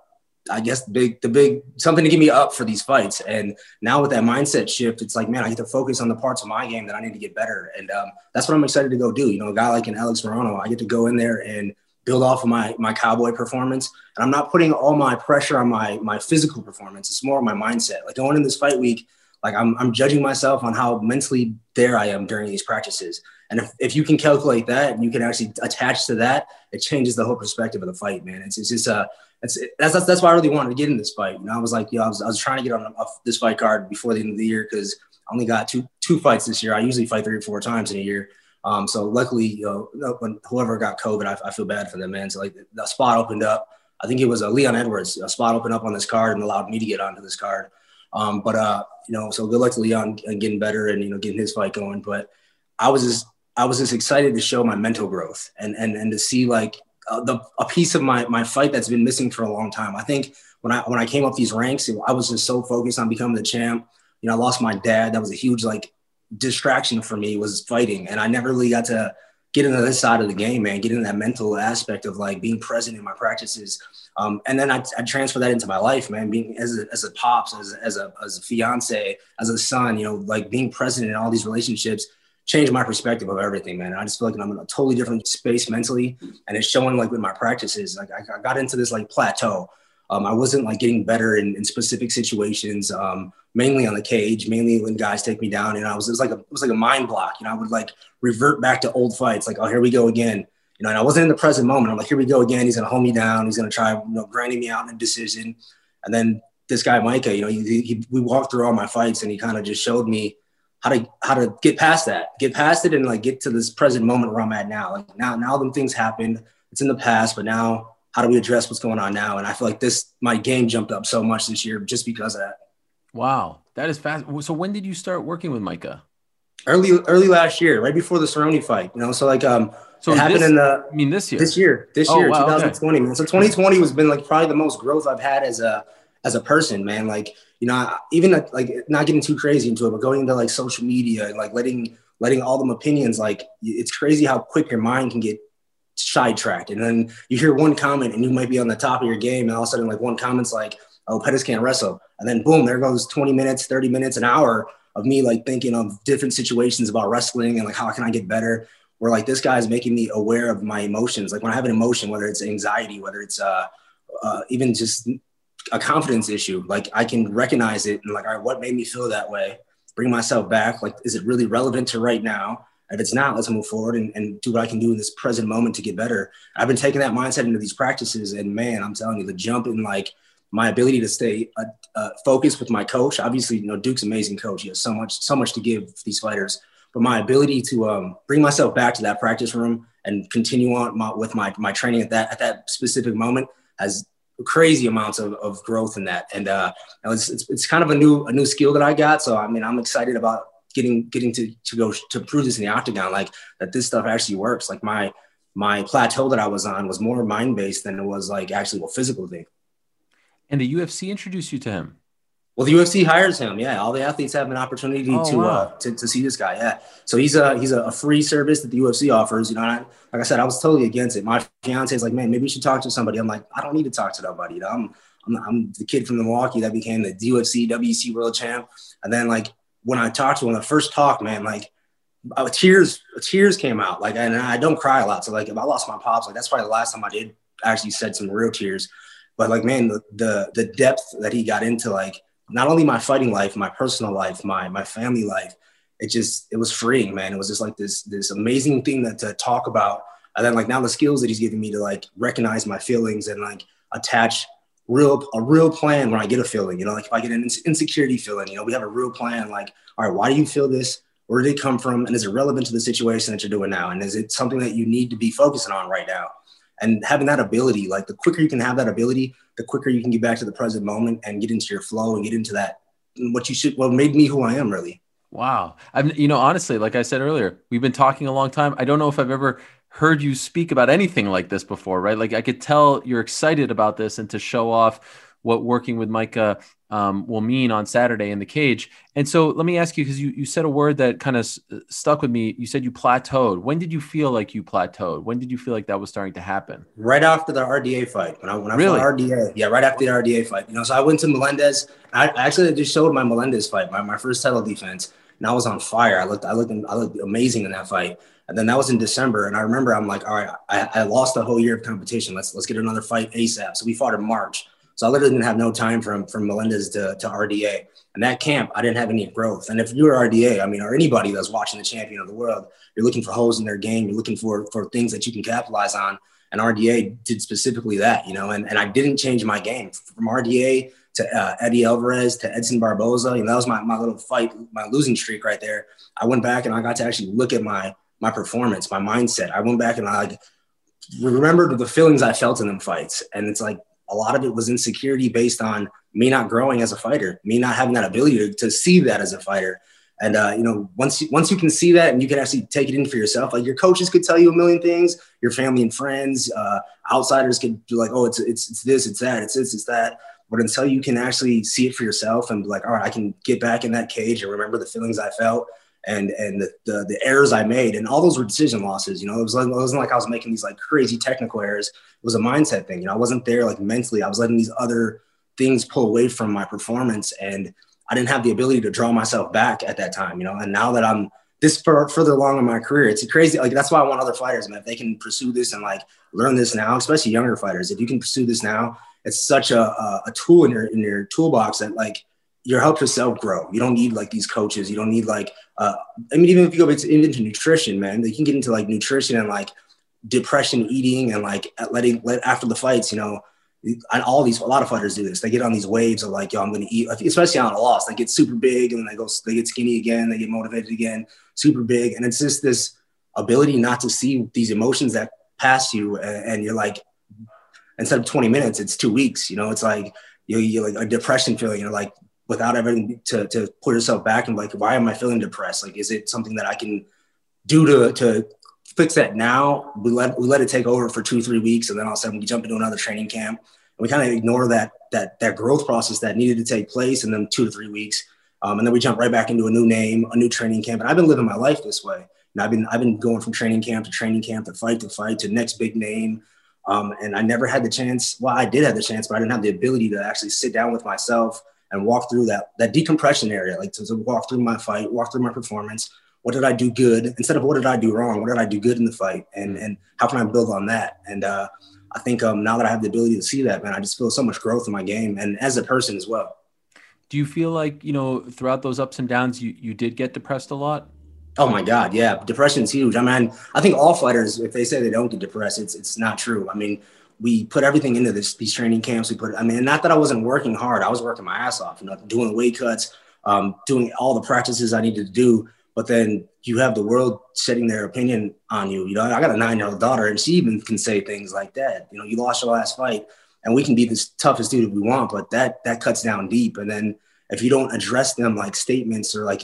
I guess the big the big something to get me up for these fights. And now with that mindset shift, it's like, man, I get to focus on the parts of my game that I need to get better. And um, that's what I'm excited to go do. You know, a guy like an Alex Morono, I get to go in there and build off of my my cowboy performance. And I'm not putting all my pressure on my my physical performance. It's more my mindset. Like going in this fight week, like I'm I'm judging myself on how mentally there I am during these practices. And if, if you can calculate that and you can actually attach to that, it changes the whole perspective of the fight, man. It's, it's just a, that's, that's that's why I really wanted to get in this fight. You know, I was like, yo, I was, I was trying to get on this fight card before the end of the year because I only got two two fights this year. I usually fight three or four times in a year. Um, so luckily, you know, when whoever got COVID, I, I, feel bad for them, man. So like the spot opened up. I think it was a uh, Leon Edwards. A spot opened up on this card and allowed me to get onto this card. Um, but uh, you know, so good luck to Leon and getting better and you know getting his fight going. But I was just I was just excited to show my mental growth and and and to see like uh, the a piece of my my fight that's been missing for a long time. I think when I when I came up these ranks, I was just so focused on becoming the champ. You know, I lost my dad. That was a huge like distraction for me was fighting, and I never really got to get into this side of the game, man. Get into that mental aspect of like being present in my practices. Um, and then I, I transfer that into my life, man. Being as a, as a pops, as, as a as a fiance, as a son, you know, like being present in all these relationships changed my perspective of everything, man. I just feel like I'm in a totally different space mentally, and it's showing like with my practices. Like I, I got into this like plateau. Um, I wasn't like getting better in, in specific situations, um, mainly on the cage, mainly when guys take me down. And I was, it was like a, it was like a mind block. You know, I would like revert back to old fights. Like, oh, here we go again. You know, and I wasn't in the present moment. I'm like, here we go again. He's gonna hold me down. He's gonna try, you know, grinding me out in a decision. And then this guy Micah, you know, he, he, we walked through all my fights, and he kind of just showed me how to how to get past that, get past it, and like get to this present moment where I'm at now. Like now, now them things happened. It's in the past, but now how do we address what's going on now? And I feel like this my game jumped up so much this year just because of that. Wow, that is fast. So when did you start working with Micah? Early, early last year, right before the Cerrone fight. You know, so like um, so it happened this, in the. I mean, this year. This year, this oh, year, wow, 2020, okay. man. So 2020 was been like probably the most growth I've had as a as a person, man. Like you know, even like not getting too crazy into it, but going into like social media and like letting letting all them opinions, like it's crazy how quick your mind can get sidetracked. And then you hear one comment and you might be on the top of your game, and all of a sudden, like one comment's like, "Oh, Pettis can't wrestle," and then boom, there goes 20 minutes, 30 minutes, an hour of me like thinking of different situations about wrestling and like how can I get better. Where like this guy is making me aware of my emotions. Like when I have an emotion, whether it's anxiety, whether it's uh, uh even just a confidence issue. Like I can recognize it and like, all right, what made me feel that way? Bring myself back. Like, is it really relevant to right now? If it's not, let's move forward and, and do what I can do in this present moment to get better. I've been taking that mindset into these practices, and man, I'm telling you, the jump in like my ability to stay uh, uh, focused with my coach. Obviously, you know, Duke's amazing coach. He has so much, so much to give these fighters. But my ability to um, bring myself back to that practice room and continue on my, with my my training at that at that specific moment has crazy amounts of, of growth in that. And uh, it's, it's, it's kind of a new, a new skill that I got. So, I mean, I'm excited about getting, getting to, to go to prove this in the octagon, like that this stuff actually works. Like my, my plateau that I was on was more mind-based than it was like actually a physical thing. And the UFC introduced you to him. Well, the UFC hires him. Yeah, all the athletes have an opportunity oh, to, wow. uh, to to see this guy. Yeah, so he's a he's a free service that the UFC offers. You know, I, like I said, I was totally against it. My fiance is like, man, maybe you should talk to somebody. I'm like, I don't need to talk to nobody. You know, I'm I'm, I'm the kid from Milwaukee that became the UFC WEC world champ. And then like when I talked to him, the first talk, man, like uh, tears tears came out. Like, and I don't cry a lot. So like, if I lost my pops, like that's probably the last time I did actually said some real tears. But like, man, the the, the depth that he got into, like not only my fighting life, my personal life, my my family life. It just it was freeing, man. It was just like this this amazing thing that to talk about. And then like now the skills that he's giving me to like recognize my feelings and like attach real a real plan when I get a feeling. You know, like if I get an insecurity feeling, you know, we have a real plan. Like, all right, why do you feel this? Where did it come from? And is it relevant to the situation that you're doing now? And is it something that you need to be focusing on right now? And having that ability, like the quicker you can have that ability, the quicker you can get back to the present moment and get into your flow and get into that what you should what made me who I am really. Wow. I'm you know honestly like I said earlier, we've been talking a long time. I don't know if I've ever heard you speak about anything like this before, right? Like I could tell you're excited about this and to show off what working with Micah um, will mean on Saturday in the cage. And so let me ask you, because you, you said a word that kind of s- stuck with me. You said you plateaued. When did you feel like you plateaued? When did you feel like that was starting to happen? Right after the RDA fight. When I, when I really? fought RDA. Yeah, right after the RDA fight. You know, so I went to Melendez. I actually just showed my Melendez fight, my, my first title defense. And I was on fire. I looked, I looked, I looked amazing in that fight. And then that was in December. And I remember I'm like, all right, I, I lost the whole year of competition. Let's let's get another fight ASAP. So we fought in March. So I literally didn't have no time from from Melendez to, to RDA. And that camp, I didn't have any growth. And if you're RDA, I mean, or anybody that's watching the champion of the world, you're looking for holes in their game. You're looking for for things that you can capitalize on. And RDA did specifically that, you know. And and I didn't change my game from RDA to uh, Eddie Alvarez to Edson Barboza. You know, that was my my little fight, my losing streak right there. I went back and I got to actually look at my my performance, my mindset. I went back and I remembered the feelings I felt in them fights, and it's like a lot of it was insecurity based on me not growing as a fighter, me not having that ability to, to see that as a fighter. And uh, you know, once you, once you can see that and you can actually take it in for yourself, like your coaches could tell you a million things, your family and friends, uh, outsiders could be like, oh, it's it's it's this, it's that, it's this, it's that. But until you can actually see it for yourself and be like, all right, I can get back in that cage and remember the feelings I felt and and the, the, the errors I made, and all those were decision losses. You know, it was like, it wasn't like I was making these like crazy technical errors. It was a mindset thing. You know, I wasn't there like mentally. I was letting these other things pull away from my performance, and I didn't have the ability to draw myself back at that time. You know, and now that I'm this far, further along in my career, it's crazy. Like that's why I want other fighters, man. If they can pursue this and like learn this now, especially younger fighters, if you can pursue this now, it's such a, a, a tool in your in your toolbox that like you help yourself grow. You don't need like these coaches. You don't need like, uh, I mean, even if you go into, into nutrition, man, you can get into like nutrition and like depression eating and like letting let after the fights, you know, and all these a lot of fighters do this. They get on these waves of like, yo, I'm gonna eat, especially on a loss. They get super big and then they go, they get skinny again, they get motivated again, super big, and it's just this ability not to see these emotions that pass you, and, you're like, instead of 20 minutes, it's two weeks. You know, it's like you you're like a depression feeling. You're like without everything to to pull yourself back and like, why am I feeling depressed? Like, is it something that I can do to to fix that now. We let we let it take over for two three weeks, and then all of a sudden we jump into another training camp. And we kind of ignore that that that growth process that needed to take place in them two to three weeks, um, and then we jump right back into a new name, a new training camp. And I've been living my life this way. And I've been I've been going from training camp to training camp to fight to fight to next big name. Um, and I never had the chance. Well, I did have the chance, but I didn't have the ability to actually sit down with myself and walk through that that decompression area, like to, to walk through my fight, walk through my performance, what did I do good instead of what did I do wrong? What did I do good in the fight? And mm. and how can I build on that? And uh, I think um, now that I have the ability to see that, man, I just feel so much growth in my game and as a person as well. Do you feel like you know throughout those ups and downs, you you did get depressed a lot? Oh my God, yeah, depression is huge. I mean, I think all fighters, if they say they don't get depressed, it's it's not true. I mean, we put everything into this these training camps. We put, I mean, not that I wasn't working hard, I was working my ass off, you know, doing weight cuts, um, doing all the practices I needed to do but then you have the world setting their opinion on you. You know, I got a nine year old daughter, and she even can say things like that. You know, you lost your last fight, and we can be the toughest dude we want, but that that cuts down deep. And then if you don't address them like statements or like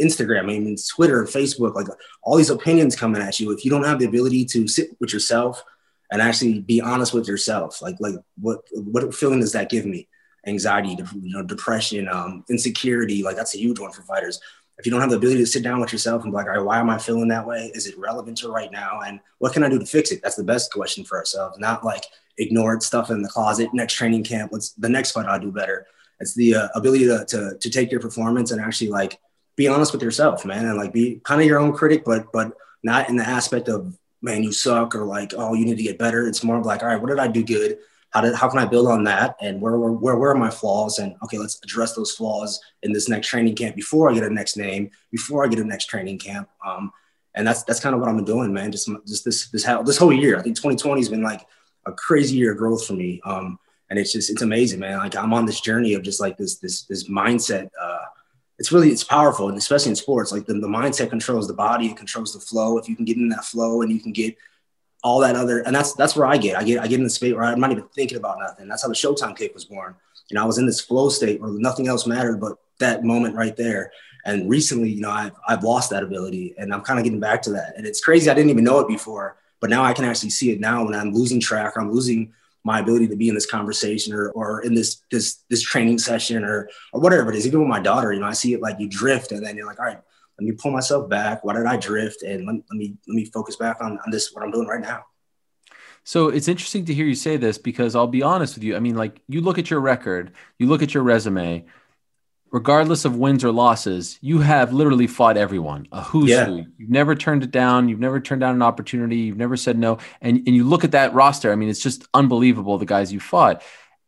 Instagram, I mean, Twitter, Facebook, like all these opinions coming at you, if you don't have the ability to sit with yourself and actually be honest with yourself, like like what what feeling does that give me? Anxiety, you know, depression, um, insecurity, like that's a huge one for fighters if you don't have the ability to sit down with yourself and be like, all right, why am I feeling that way? Is it relevant to right now? And what can I do to fix it? That's the best question for ourselves, not like ignored stuff in the closet. Next training camp, let's the next fight I'll do better. It's the uh, ability to, to, to take your performance and actually like be honest with yourself, man, and like be kind of your own critic, but but not in the aspect of man, you suck or like, oh, you need to get better. It's more of like, all right, what did I do good? how did how can I build on that? And where where where, where are my flaws? And okay let's address those flaws in this next training camp before I get a next name before I get a next training camp. Um, and that's that's kind of what I'm doing man just just this this how this whole year. I think 2020 has been like a crazy year of growth for me. Um, and it's just it's amazing man. Like I'm on this journey of just like this this this mindset uh, it's really it's powerful and especially in sports like the, the mindset controls the body it controls the flow if you can get in that flow and you can get all that other, and that's that's where I get. I get I get in the state where I'm not even thinking about nothing. That's how the Showtime kick was born. You know, I was in this flow state where nothing else mattered but that moment right there. And recently, you know, I've I've lost that ability, and I'm kind of getting back to that. And it's crazy. I didn't even know it before, but now I can actually see it now when I'm losing track. I'm losing my ability to be in this conversation or, or in this this this training session or or whatever it is. Even with my daughter, you know, I see it like you drift, and then you're like, all right, let me pull myself back. Why did I drift? And let, let me let me focus back on, on this what I'm doing right now. So it's interesting to hear you say this because I'll be honest with you. I mean, like you look at your record, you look at your resume, regardless of wins or losses, you have literally fought everyone, a who's yeah. who. You've never turned it down. You've never turned down an opportunity. You've never said no. And, and you look at that roster. I mean, it's just unbelievable the guys you fought.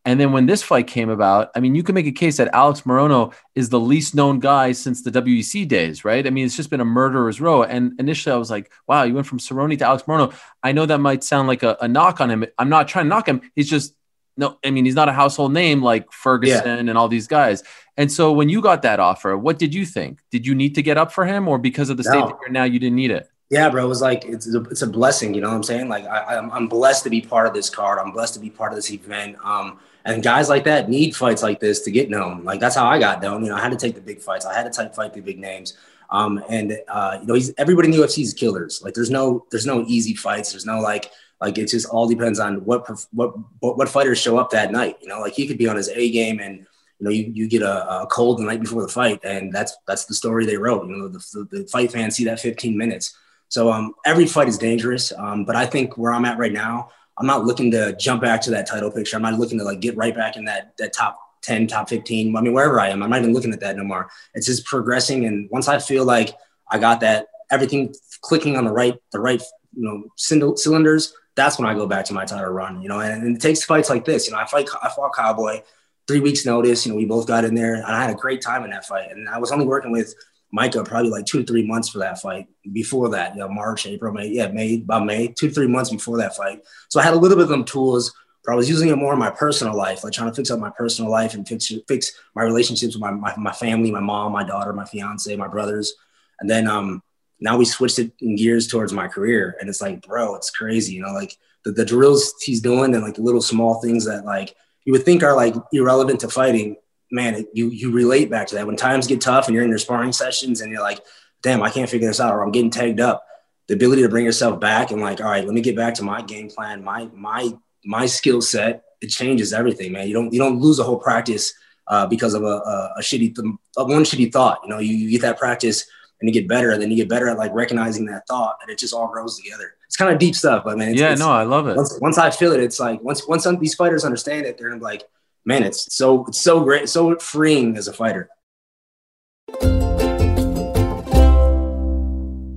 And then when this fight came about, I mean, you can make a case that Alex Morono is the least known guy since the WEC days, right? I mean, it's just been a murderer's row. And initially I was like, wow, you went from Cerrone to Alex Morono. I know that might sound like a, a, knock on him. I'm not trying to knock him. He's just, no, I mean, he's not a household name like Ferguson yeah. and all these guys. And so when you got that offer, what did you think? Did you need to get up for him or because of the no. state that you're now, you didn't need it? Yeah, bro. It was like it's a, it's a blessing. You know what I'm saying? Like I, I'm, I'm blessed to be part of this card. I'm blessed to be part of this event. Um, and guys like that need fights like this to get known. Like that's how I got known. You know, I had to take the big fights. I had to type fight the big names. Um, and uh, you know, he's everybody in the UFC is killers. Like there's no there's no easy fights. There's no like like it just all depends on what what what, fighters show up that night. You know, like he could be on his A game and you know you, you get a, a cold the night before the fight, and that's that's the story they wrote. You know, the, the, the fight fans see that 15 minutes. So um, every fight is dangerous. Um, but I think where I'm at right now, I'm not looking to jump back to that title picture. I'm not looking to like get right back in that that top 10, top 15. I mean, wherever I am, I'm not even looking at that no more. It's just progressing. And once I feel like I got that everything clicking on the right, the right, you know, cylinders, that's when I go back to my title run, you know, and, and it takes fights like this. You know, I fight, I fought Cowboy three weeks notice, you know, we both got in there and I had a great time in that fight. And I was only working with Micah probably like two to three months for that fight. Before that, you know, March, April, May, yeah, May, about May, two to three months before that fight. So I had a little bit of them tools, but I was using it more in my personal life, like trying to fix up my personal life and fix fix my relationships with my, my, my family, my mom, my daughter, my fiance, my brothers. And then um now we switched it in gears towards my career. And it's like, bro, it's crazy, you know, like the, the drills he's doing and like the little small things that like you would think are like irrelevant to fighting man, it, you you relate back to that when times get tough and you're in your sparring sessions and you're like, damn, I can't figure this out, or I'm getting tagged up. The ability to bring yourself back and like, all right, let me get back to my game plan, my my my skill set. It changes everything, man. You don't you don't lose a whole practice uh, because of a, a, a shitty th- one shitty thought. You know, you, you get that practice and you get better, and then you get better at like recognizing that thought, and it just all grows together. It's kind of deep stuff, but man, it's, yeah, it's, no, I love it. Once, once I feel it, it's like once once some, these fighters understand it, they're like, man, it's so it's so great, so freeing as a fighter.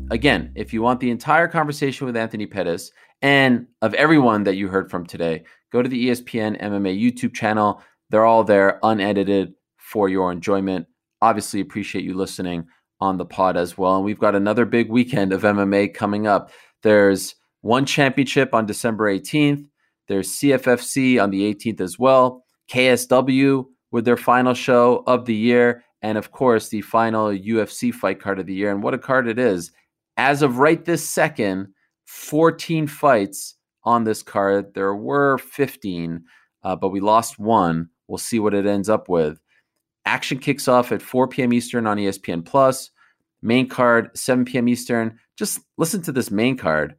Again, if you want the entire conversation with Anthony Pettis and of everyone that you heard from today, go to the ESPN MMA YouTube channel. They're all there, unedited for your enjoyment. Obviously, appreciate you listening on the pod as well. And we've got another big weekend of MMA coming up. There's one championship on December 18th. There's CFFC on the 18th as well. KSW with their final show of the year, and of course, the final UFC fight card of the year. And what a card it is. As of right this second, 14 fights on this card. There were 15, uh, but we lost one. We'll see what it ends up with. Action kicks off at 4 p.m. Eastern on ESPN Plus. Main card, 7 p.m. Eastern. Just listen to this main card.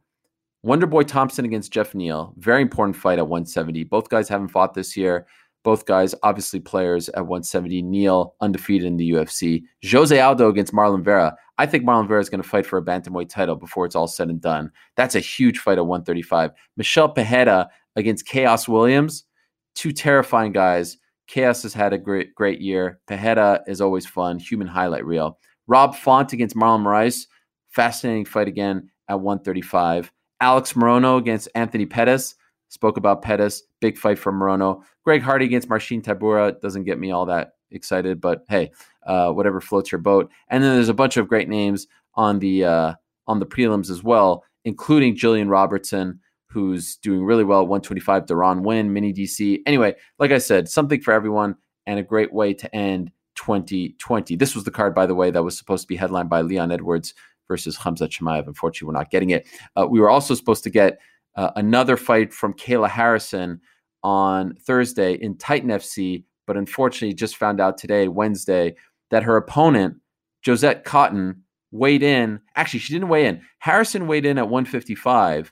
Wonderboy Thompson against Geoff Neal. Very important fight at 170. Both guys haven't fought this year. Both guys, obviously players at 170. Neal undefeated in the UFC. Jose Aldo against Marlon Vera. I think Marlon Vera is going to fight for a bantamweight title before it's all said and done. That's a huge fight at 135. Michel Pereira against Khaos Williams. Two terrifying guys. Khaos has had a great great year. Pereira is always fun. Human highlight reel. Rob Font against Marlon Moraes. Fascinating fight again at 135. Alex Morono against Anthony Pettis. Spoke about Pettis. Big fight for Morono. Greg Hardy against Marcin Tybura doesn't get me all that excited, but hey, uh, whatever floats your boat. And then there's a bunch of great names on the uh, on the prelims as well, including Jillian Robertson, who's doing really well at 125. Deron Winn, Mini DC. Anyway, like I said, something for everyone and a great way to end 2020. This was the card, by the way, that was supposed to be headlined by Leon Edwards versus Khamzat Chimaev. Unfortunately, we're not getting it. Uh, we were also supposed to get uh, another fight from Kayla Harrison on Thursday in Titan FC, but unfortunately just found out today, Wednesday, that her opponent, Josette Cotton, weighed in. Actually, she didn't weigh in. Harrison weighed in at 155.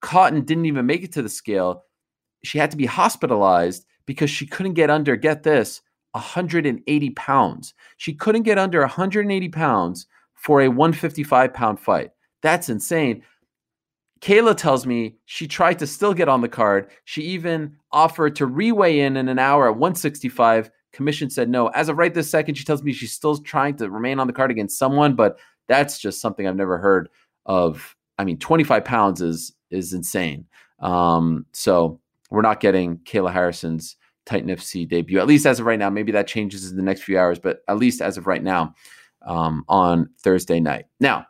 Cotton didn't even make it to the scale. She had to be hospitalized because she couldn't get under, get this, 180 pounds. She couldn't get under 180 pounds for a 155 pound fight. That's insane. Kayla tells me she tried to still get on the card. She even offered to reweigh in in an hour at 165. Commission said no. As of right this second, she tells me she's still trying to remain on the card against someone, but that's just something I've never heard of. I mean, 25 pounds is is insane. Um, so we're not getting Kayla Harrison's Titan FC debut, at least as of right now. Maybe that changes in the next few hours, but at least as of right now, um, on Thursday night. Now,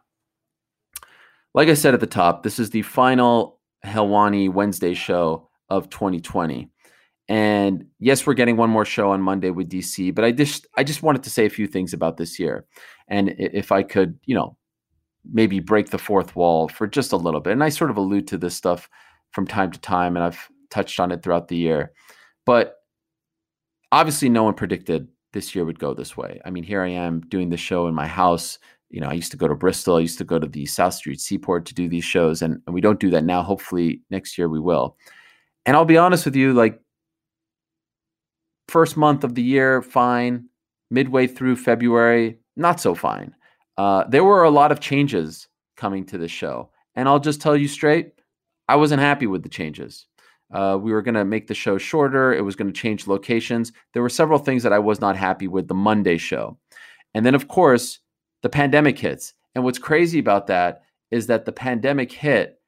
like I said at the top, this is the final Helwani Wednesday show of 2020. And yes, we're getting one more show on Monday with DC, but I just I just wanted to say a few things about this year. And if I could, you know, maybe break the fourth wall for just a little bit. And I sort of allude to this stuff from time to time and I've touched on it throughout the year. But obviously no one predicted this year would go this way. I mean, here I am doing the show in my house you know, I used to go to Bristol. I used to go to the South Street Seaport to do these shows, and, and we don't do that now. Hopefully, next year we will. And I'll be honest with you, like, first month of the year, fine. Midway through February, not so fine. Uh, there were a lot of changes coming to the show. And I'll just tell you straight, I wasn't happy with the changes. Uh, we were going to make the show shorter. It was going to change locations. There were several things that I was not happy with the Monday show. And then, of course, the pandemic hits. And what's crazy about that is that the pandemic hit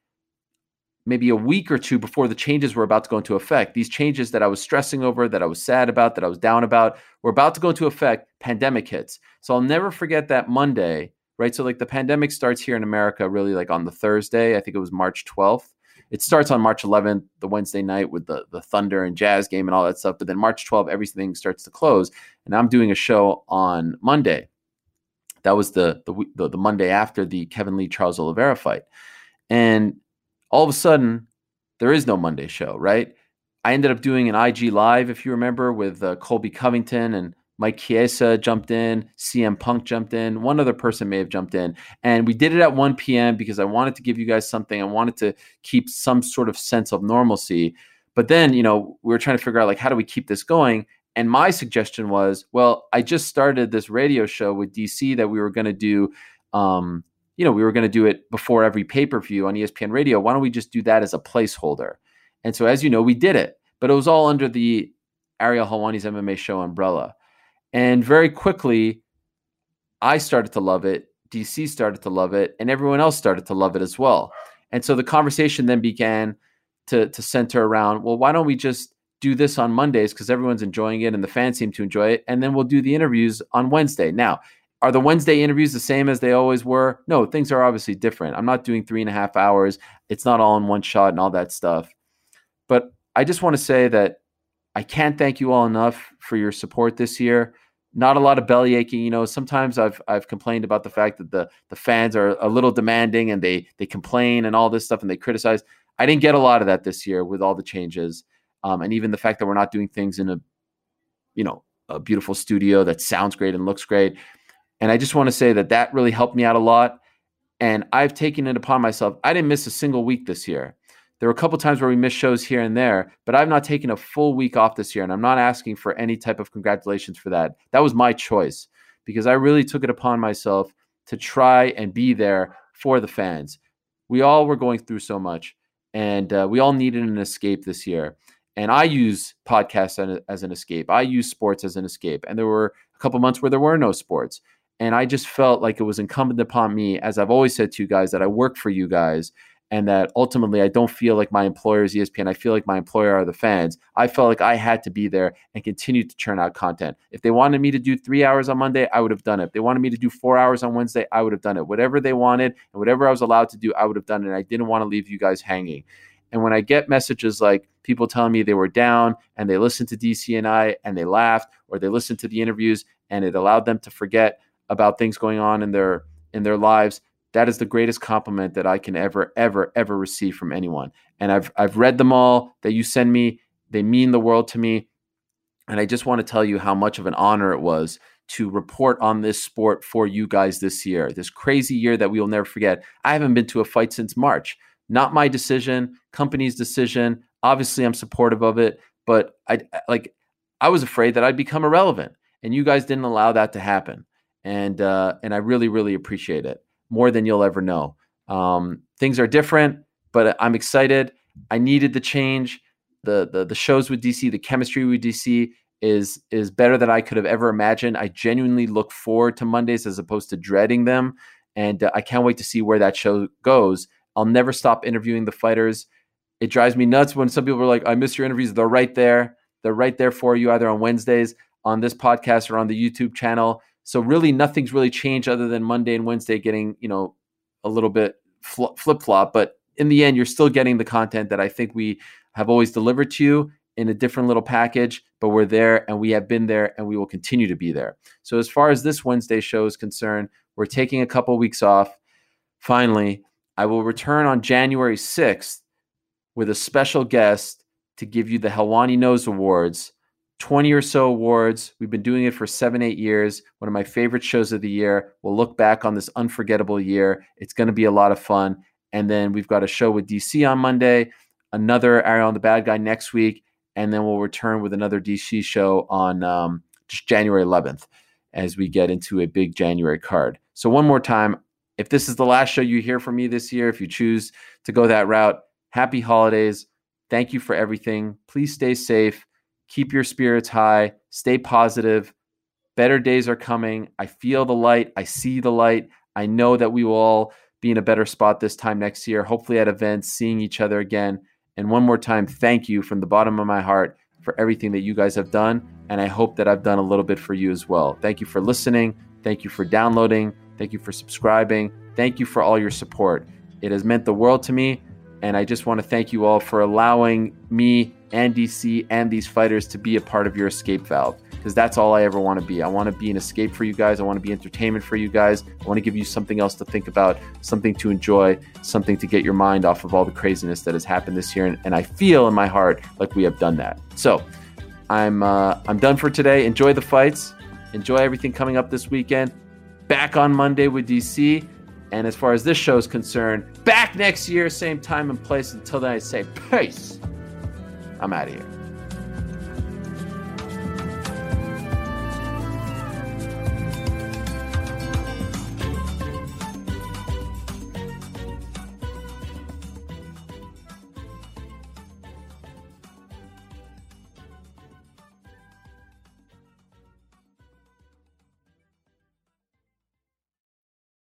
maybe a week or two before the changes were about to go into effect. These changes that I was stressing over, that I was sad about, that I was down about, were about to go into effect. Pandemic hits. So I'll never forget that Monday, right? So like the pandemic starts here in America really like on the Thursday. I think it was March 12th. It starts on March 11th, the Wednesday night with the the Thunder and Jazz game and all that stuff. But then March 12th, everything starts to close, and I'm doing a show on Monday. That was the the the, Monday after the Kevin Lee Charles Oliveira fight, and all of a sudden, there is no Monday show, right? I ended up doing an IG live, if you remember, with uh, Colby Covington and Mike Chiesa jumped in, CM Punk jumped in, one other person may have jumped in. And we did it at 1 p.m. because I wanted to give you guys something. I wanted to keep some sort of sense of normalcy. But then, you know, we were trying to figure out like how do we keep this going? And my suggestion was, well, I just started this radio show with DC that we were going to do um, you know, we were going to do it before every pay per view on ESPN radio. Why don't we just do that as a placeholder? And so, as you know, we did it, but it was all under the Ariel Helwani's MMA show umbrella. And very quickly, I started to love it. DC started to love it, and everyone else started to love it as well. And so the conversation then began to, to center around well, why don't we just do this on Mondays because everyone's enjoying it and the fans seem to enjoy it. And then we'll do the interviews on Wednesday. Now, are the Wednesday interviews the same as they always were? No, things are obviously different. I'm not doing three and a half hours. It's not all in one shot and all that stuff. But I just want to say that I can't thank you all enough for your support this year. Not a lot of belly aching. You know, sometimes I've I've complained about the fact that the the fans are a little demanding and they they complain and all this stuff and they criticize. I didn't get a lot of that this year with all the changes, um, and even the fact that we're not doing things in a, you know, a beautiful studio that sounds great and looks great. And I just want to say that that really helped me out a lot. And I've taken it upon myself. I didn't miss a single week this year. There were a couple times where we missed shows here and there, but I've not taken a full week off this year. And I'm not asking for any type of congratulations for that. That was my choice because I really took it upon myself to try and be there for the fans. We all were going through so much, and uh, we all needed an escape this year. And I use podcasts as an escape. I use sports as an escape. And there were a couple months where there were no sports. And I just felt like it was incumbent upon me, as I've always said to you guys, that I work for you guys and that ultimately I don't feel like my employer is ESPN. I feel like my employer are the fans. I felt like I had to be there and continue to churn out content. If they wanted me to do three hours on Monday, I would have done it. If they wanted me to do four hours on Wednesday, I would have done it. Whatever they wanted and whatever I was allowed to do, I would have done it. And I didn't want to leave you guys hanging. And when I get messages like people telling me they were down and they listened to DC and I and they laughed, or they listened to the interviews and it allowed them to forget about things going on in their in their lives that is the greatest compliment that I can ever ever ever receive from anyone. And I've I've read them all that you send me. They mean the world to me. And I just want to tell you how much of an honor it was to report on this sport for you guys this year this crazy year that we will never forget. I haven't been to a fight since March. Not my decision company's decision. Obviously I'm supportive of it but I like I was afraid that I'd become irrelevant and you guys didn't allow that to happen and uh, and I really really appreciate it more than you'll ever know. Um, things are different, but I'm excited. I needed the change. The, the the shows with DC, the chemistry with DC is is better than I could have ever imagined. I genuinely look forward to Mondays as opposed to dreading them, and uh, I can't wait to see where that show goes. I'll never stop interviewing the fighters. It drives me nuts when some people are like, "I miss your interviews." They're right there. They're right there for you, either on Wednesdays on this podcast or on the YouTube channel. So really, nothing's really changed other than Monday and Wednesday getting you know a little bit fl- flip flop. But in the end, you're still getting the content that I think we have always delivered to you in a different little package. But we're there, and we have been there, and we will continue to be there. So as far as this Wednesday show is concerned, we're taking a couple weeks off. Finally, I will return on January 6th with a special guest to give you the Helwani Knows Awards 20 or so awards. We've been doing it for seven, eight years. One of my favorite shows of the year. We'll look back on this unforgettable year. It's going to be a lot of fun. And then we've got a show with DC on Monday, another Ariel and the Bad Guy next week, and then we'll return with another DC show on um, just January 11th as we get into a big January card. So, one more time, if this is the last show you hear from me this year, if you choose to go that route, happy holidays. Thank you for everything. Please stay safe keep your spirits high, stay positive. Better days are coming. I feel the light. I see the light. I know that we will all be in a better spot this time next year, hopefully at events, seeing each other again. And one more time, thank you from the bottom of my heart for everything that you guys have done. And I hope that I've done a little bit for you as well. Thank you for listening. Thank you for downloading. Thank you for subscribing. Thank you for all your support. It has meant the world to me. And I just want to thank you all for allowing me and DC and these fighters to be a part of your escape valve because that's all I ever want to be. I want to be an escape for you guys. I want to be entertainment for you guys. I want to give you something else to think about, something to enjoy, something to get your mind off of all the craziness that has happened this year. And, and I feel in my heart like we have done that. So I'm uh, I'm done for today. Enjoy the fights. Enjoy everything coming up this weekend. Back on Monday with DC. And as far as this show is concerned, back next year, same time and place. Until then, I say peace. I'm out of here.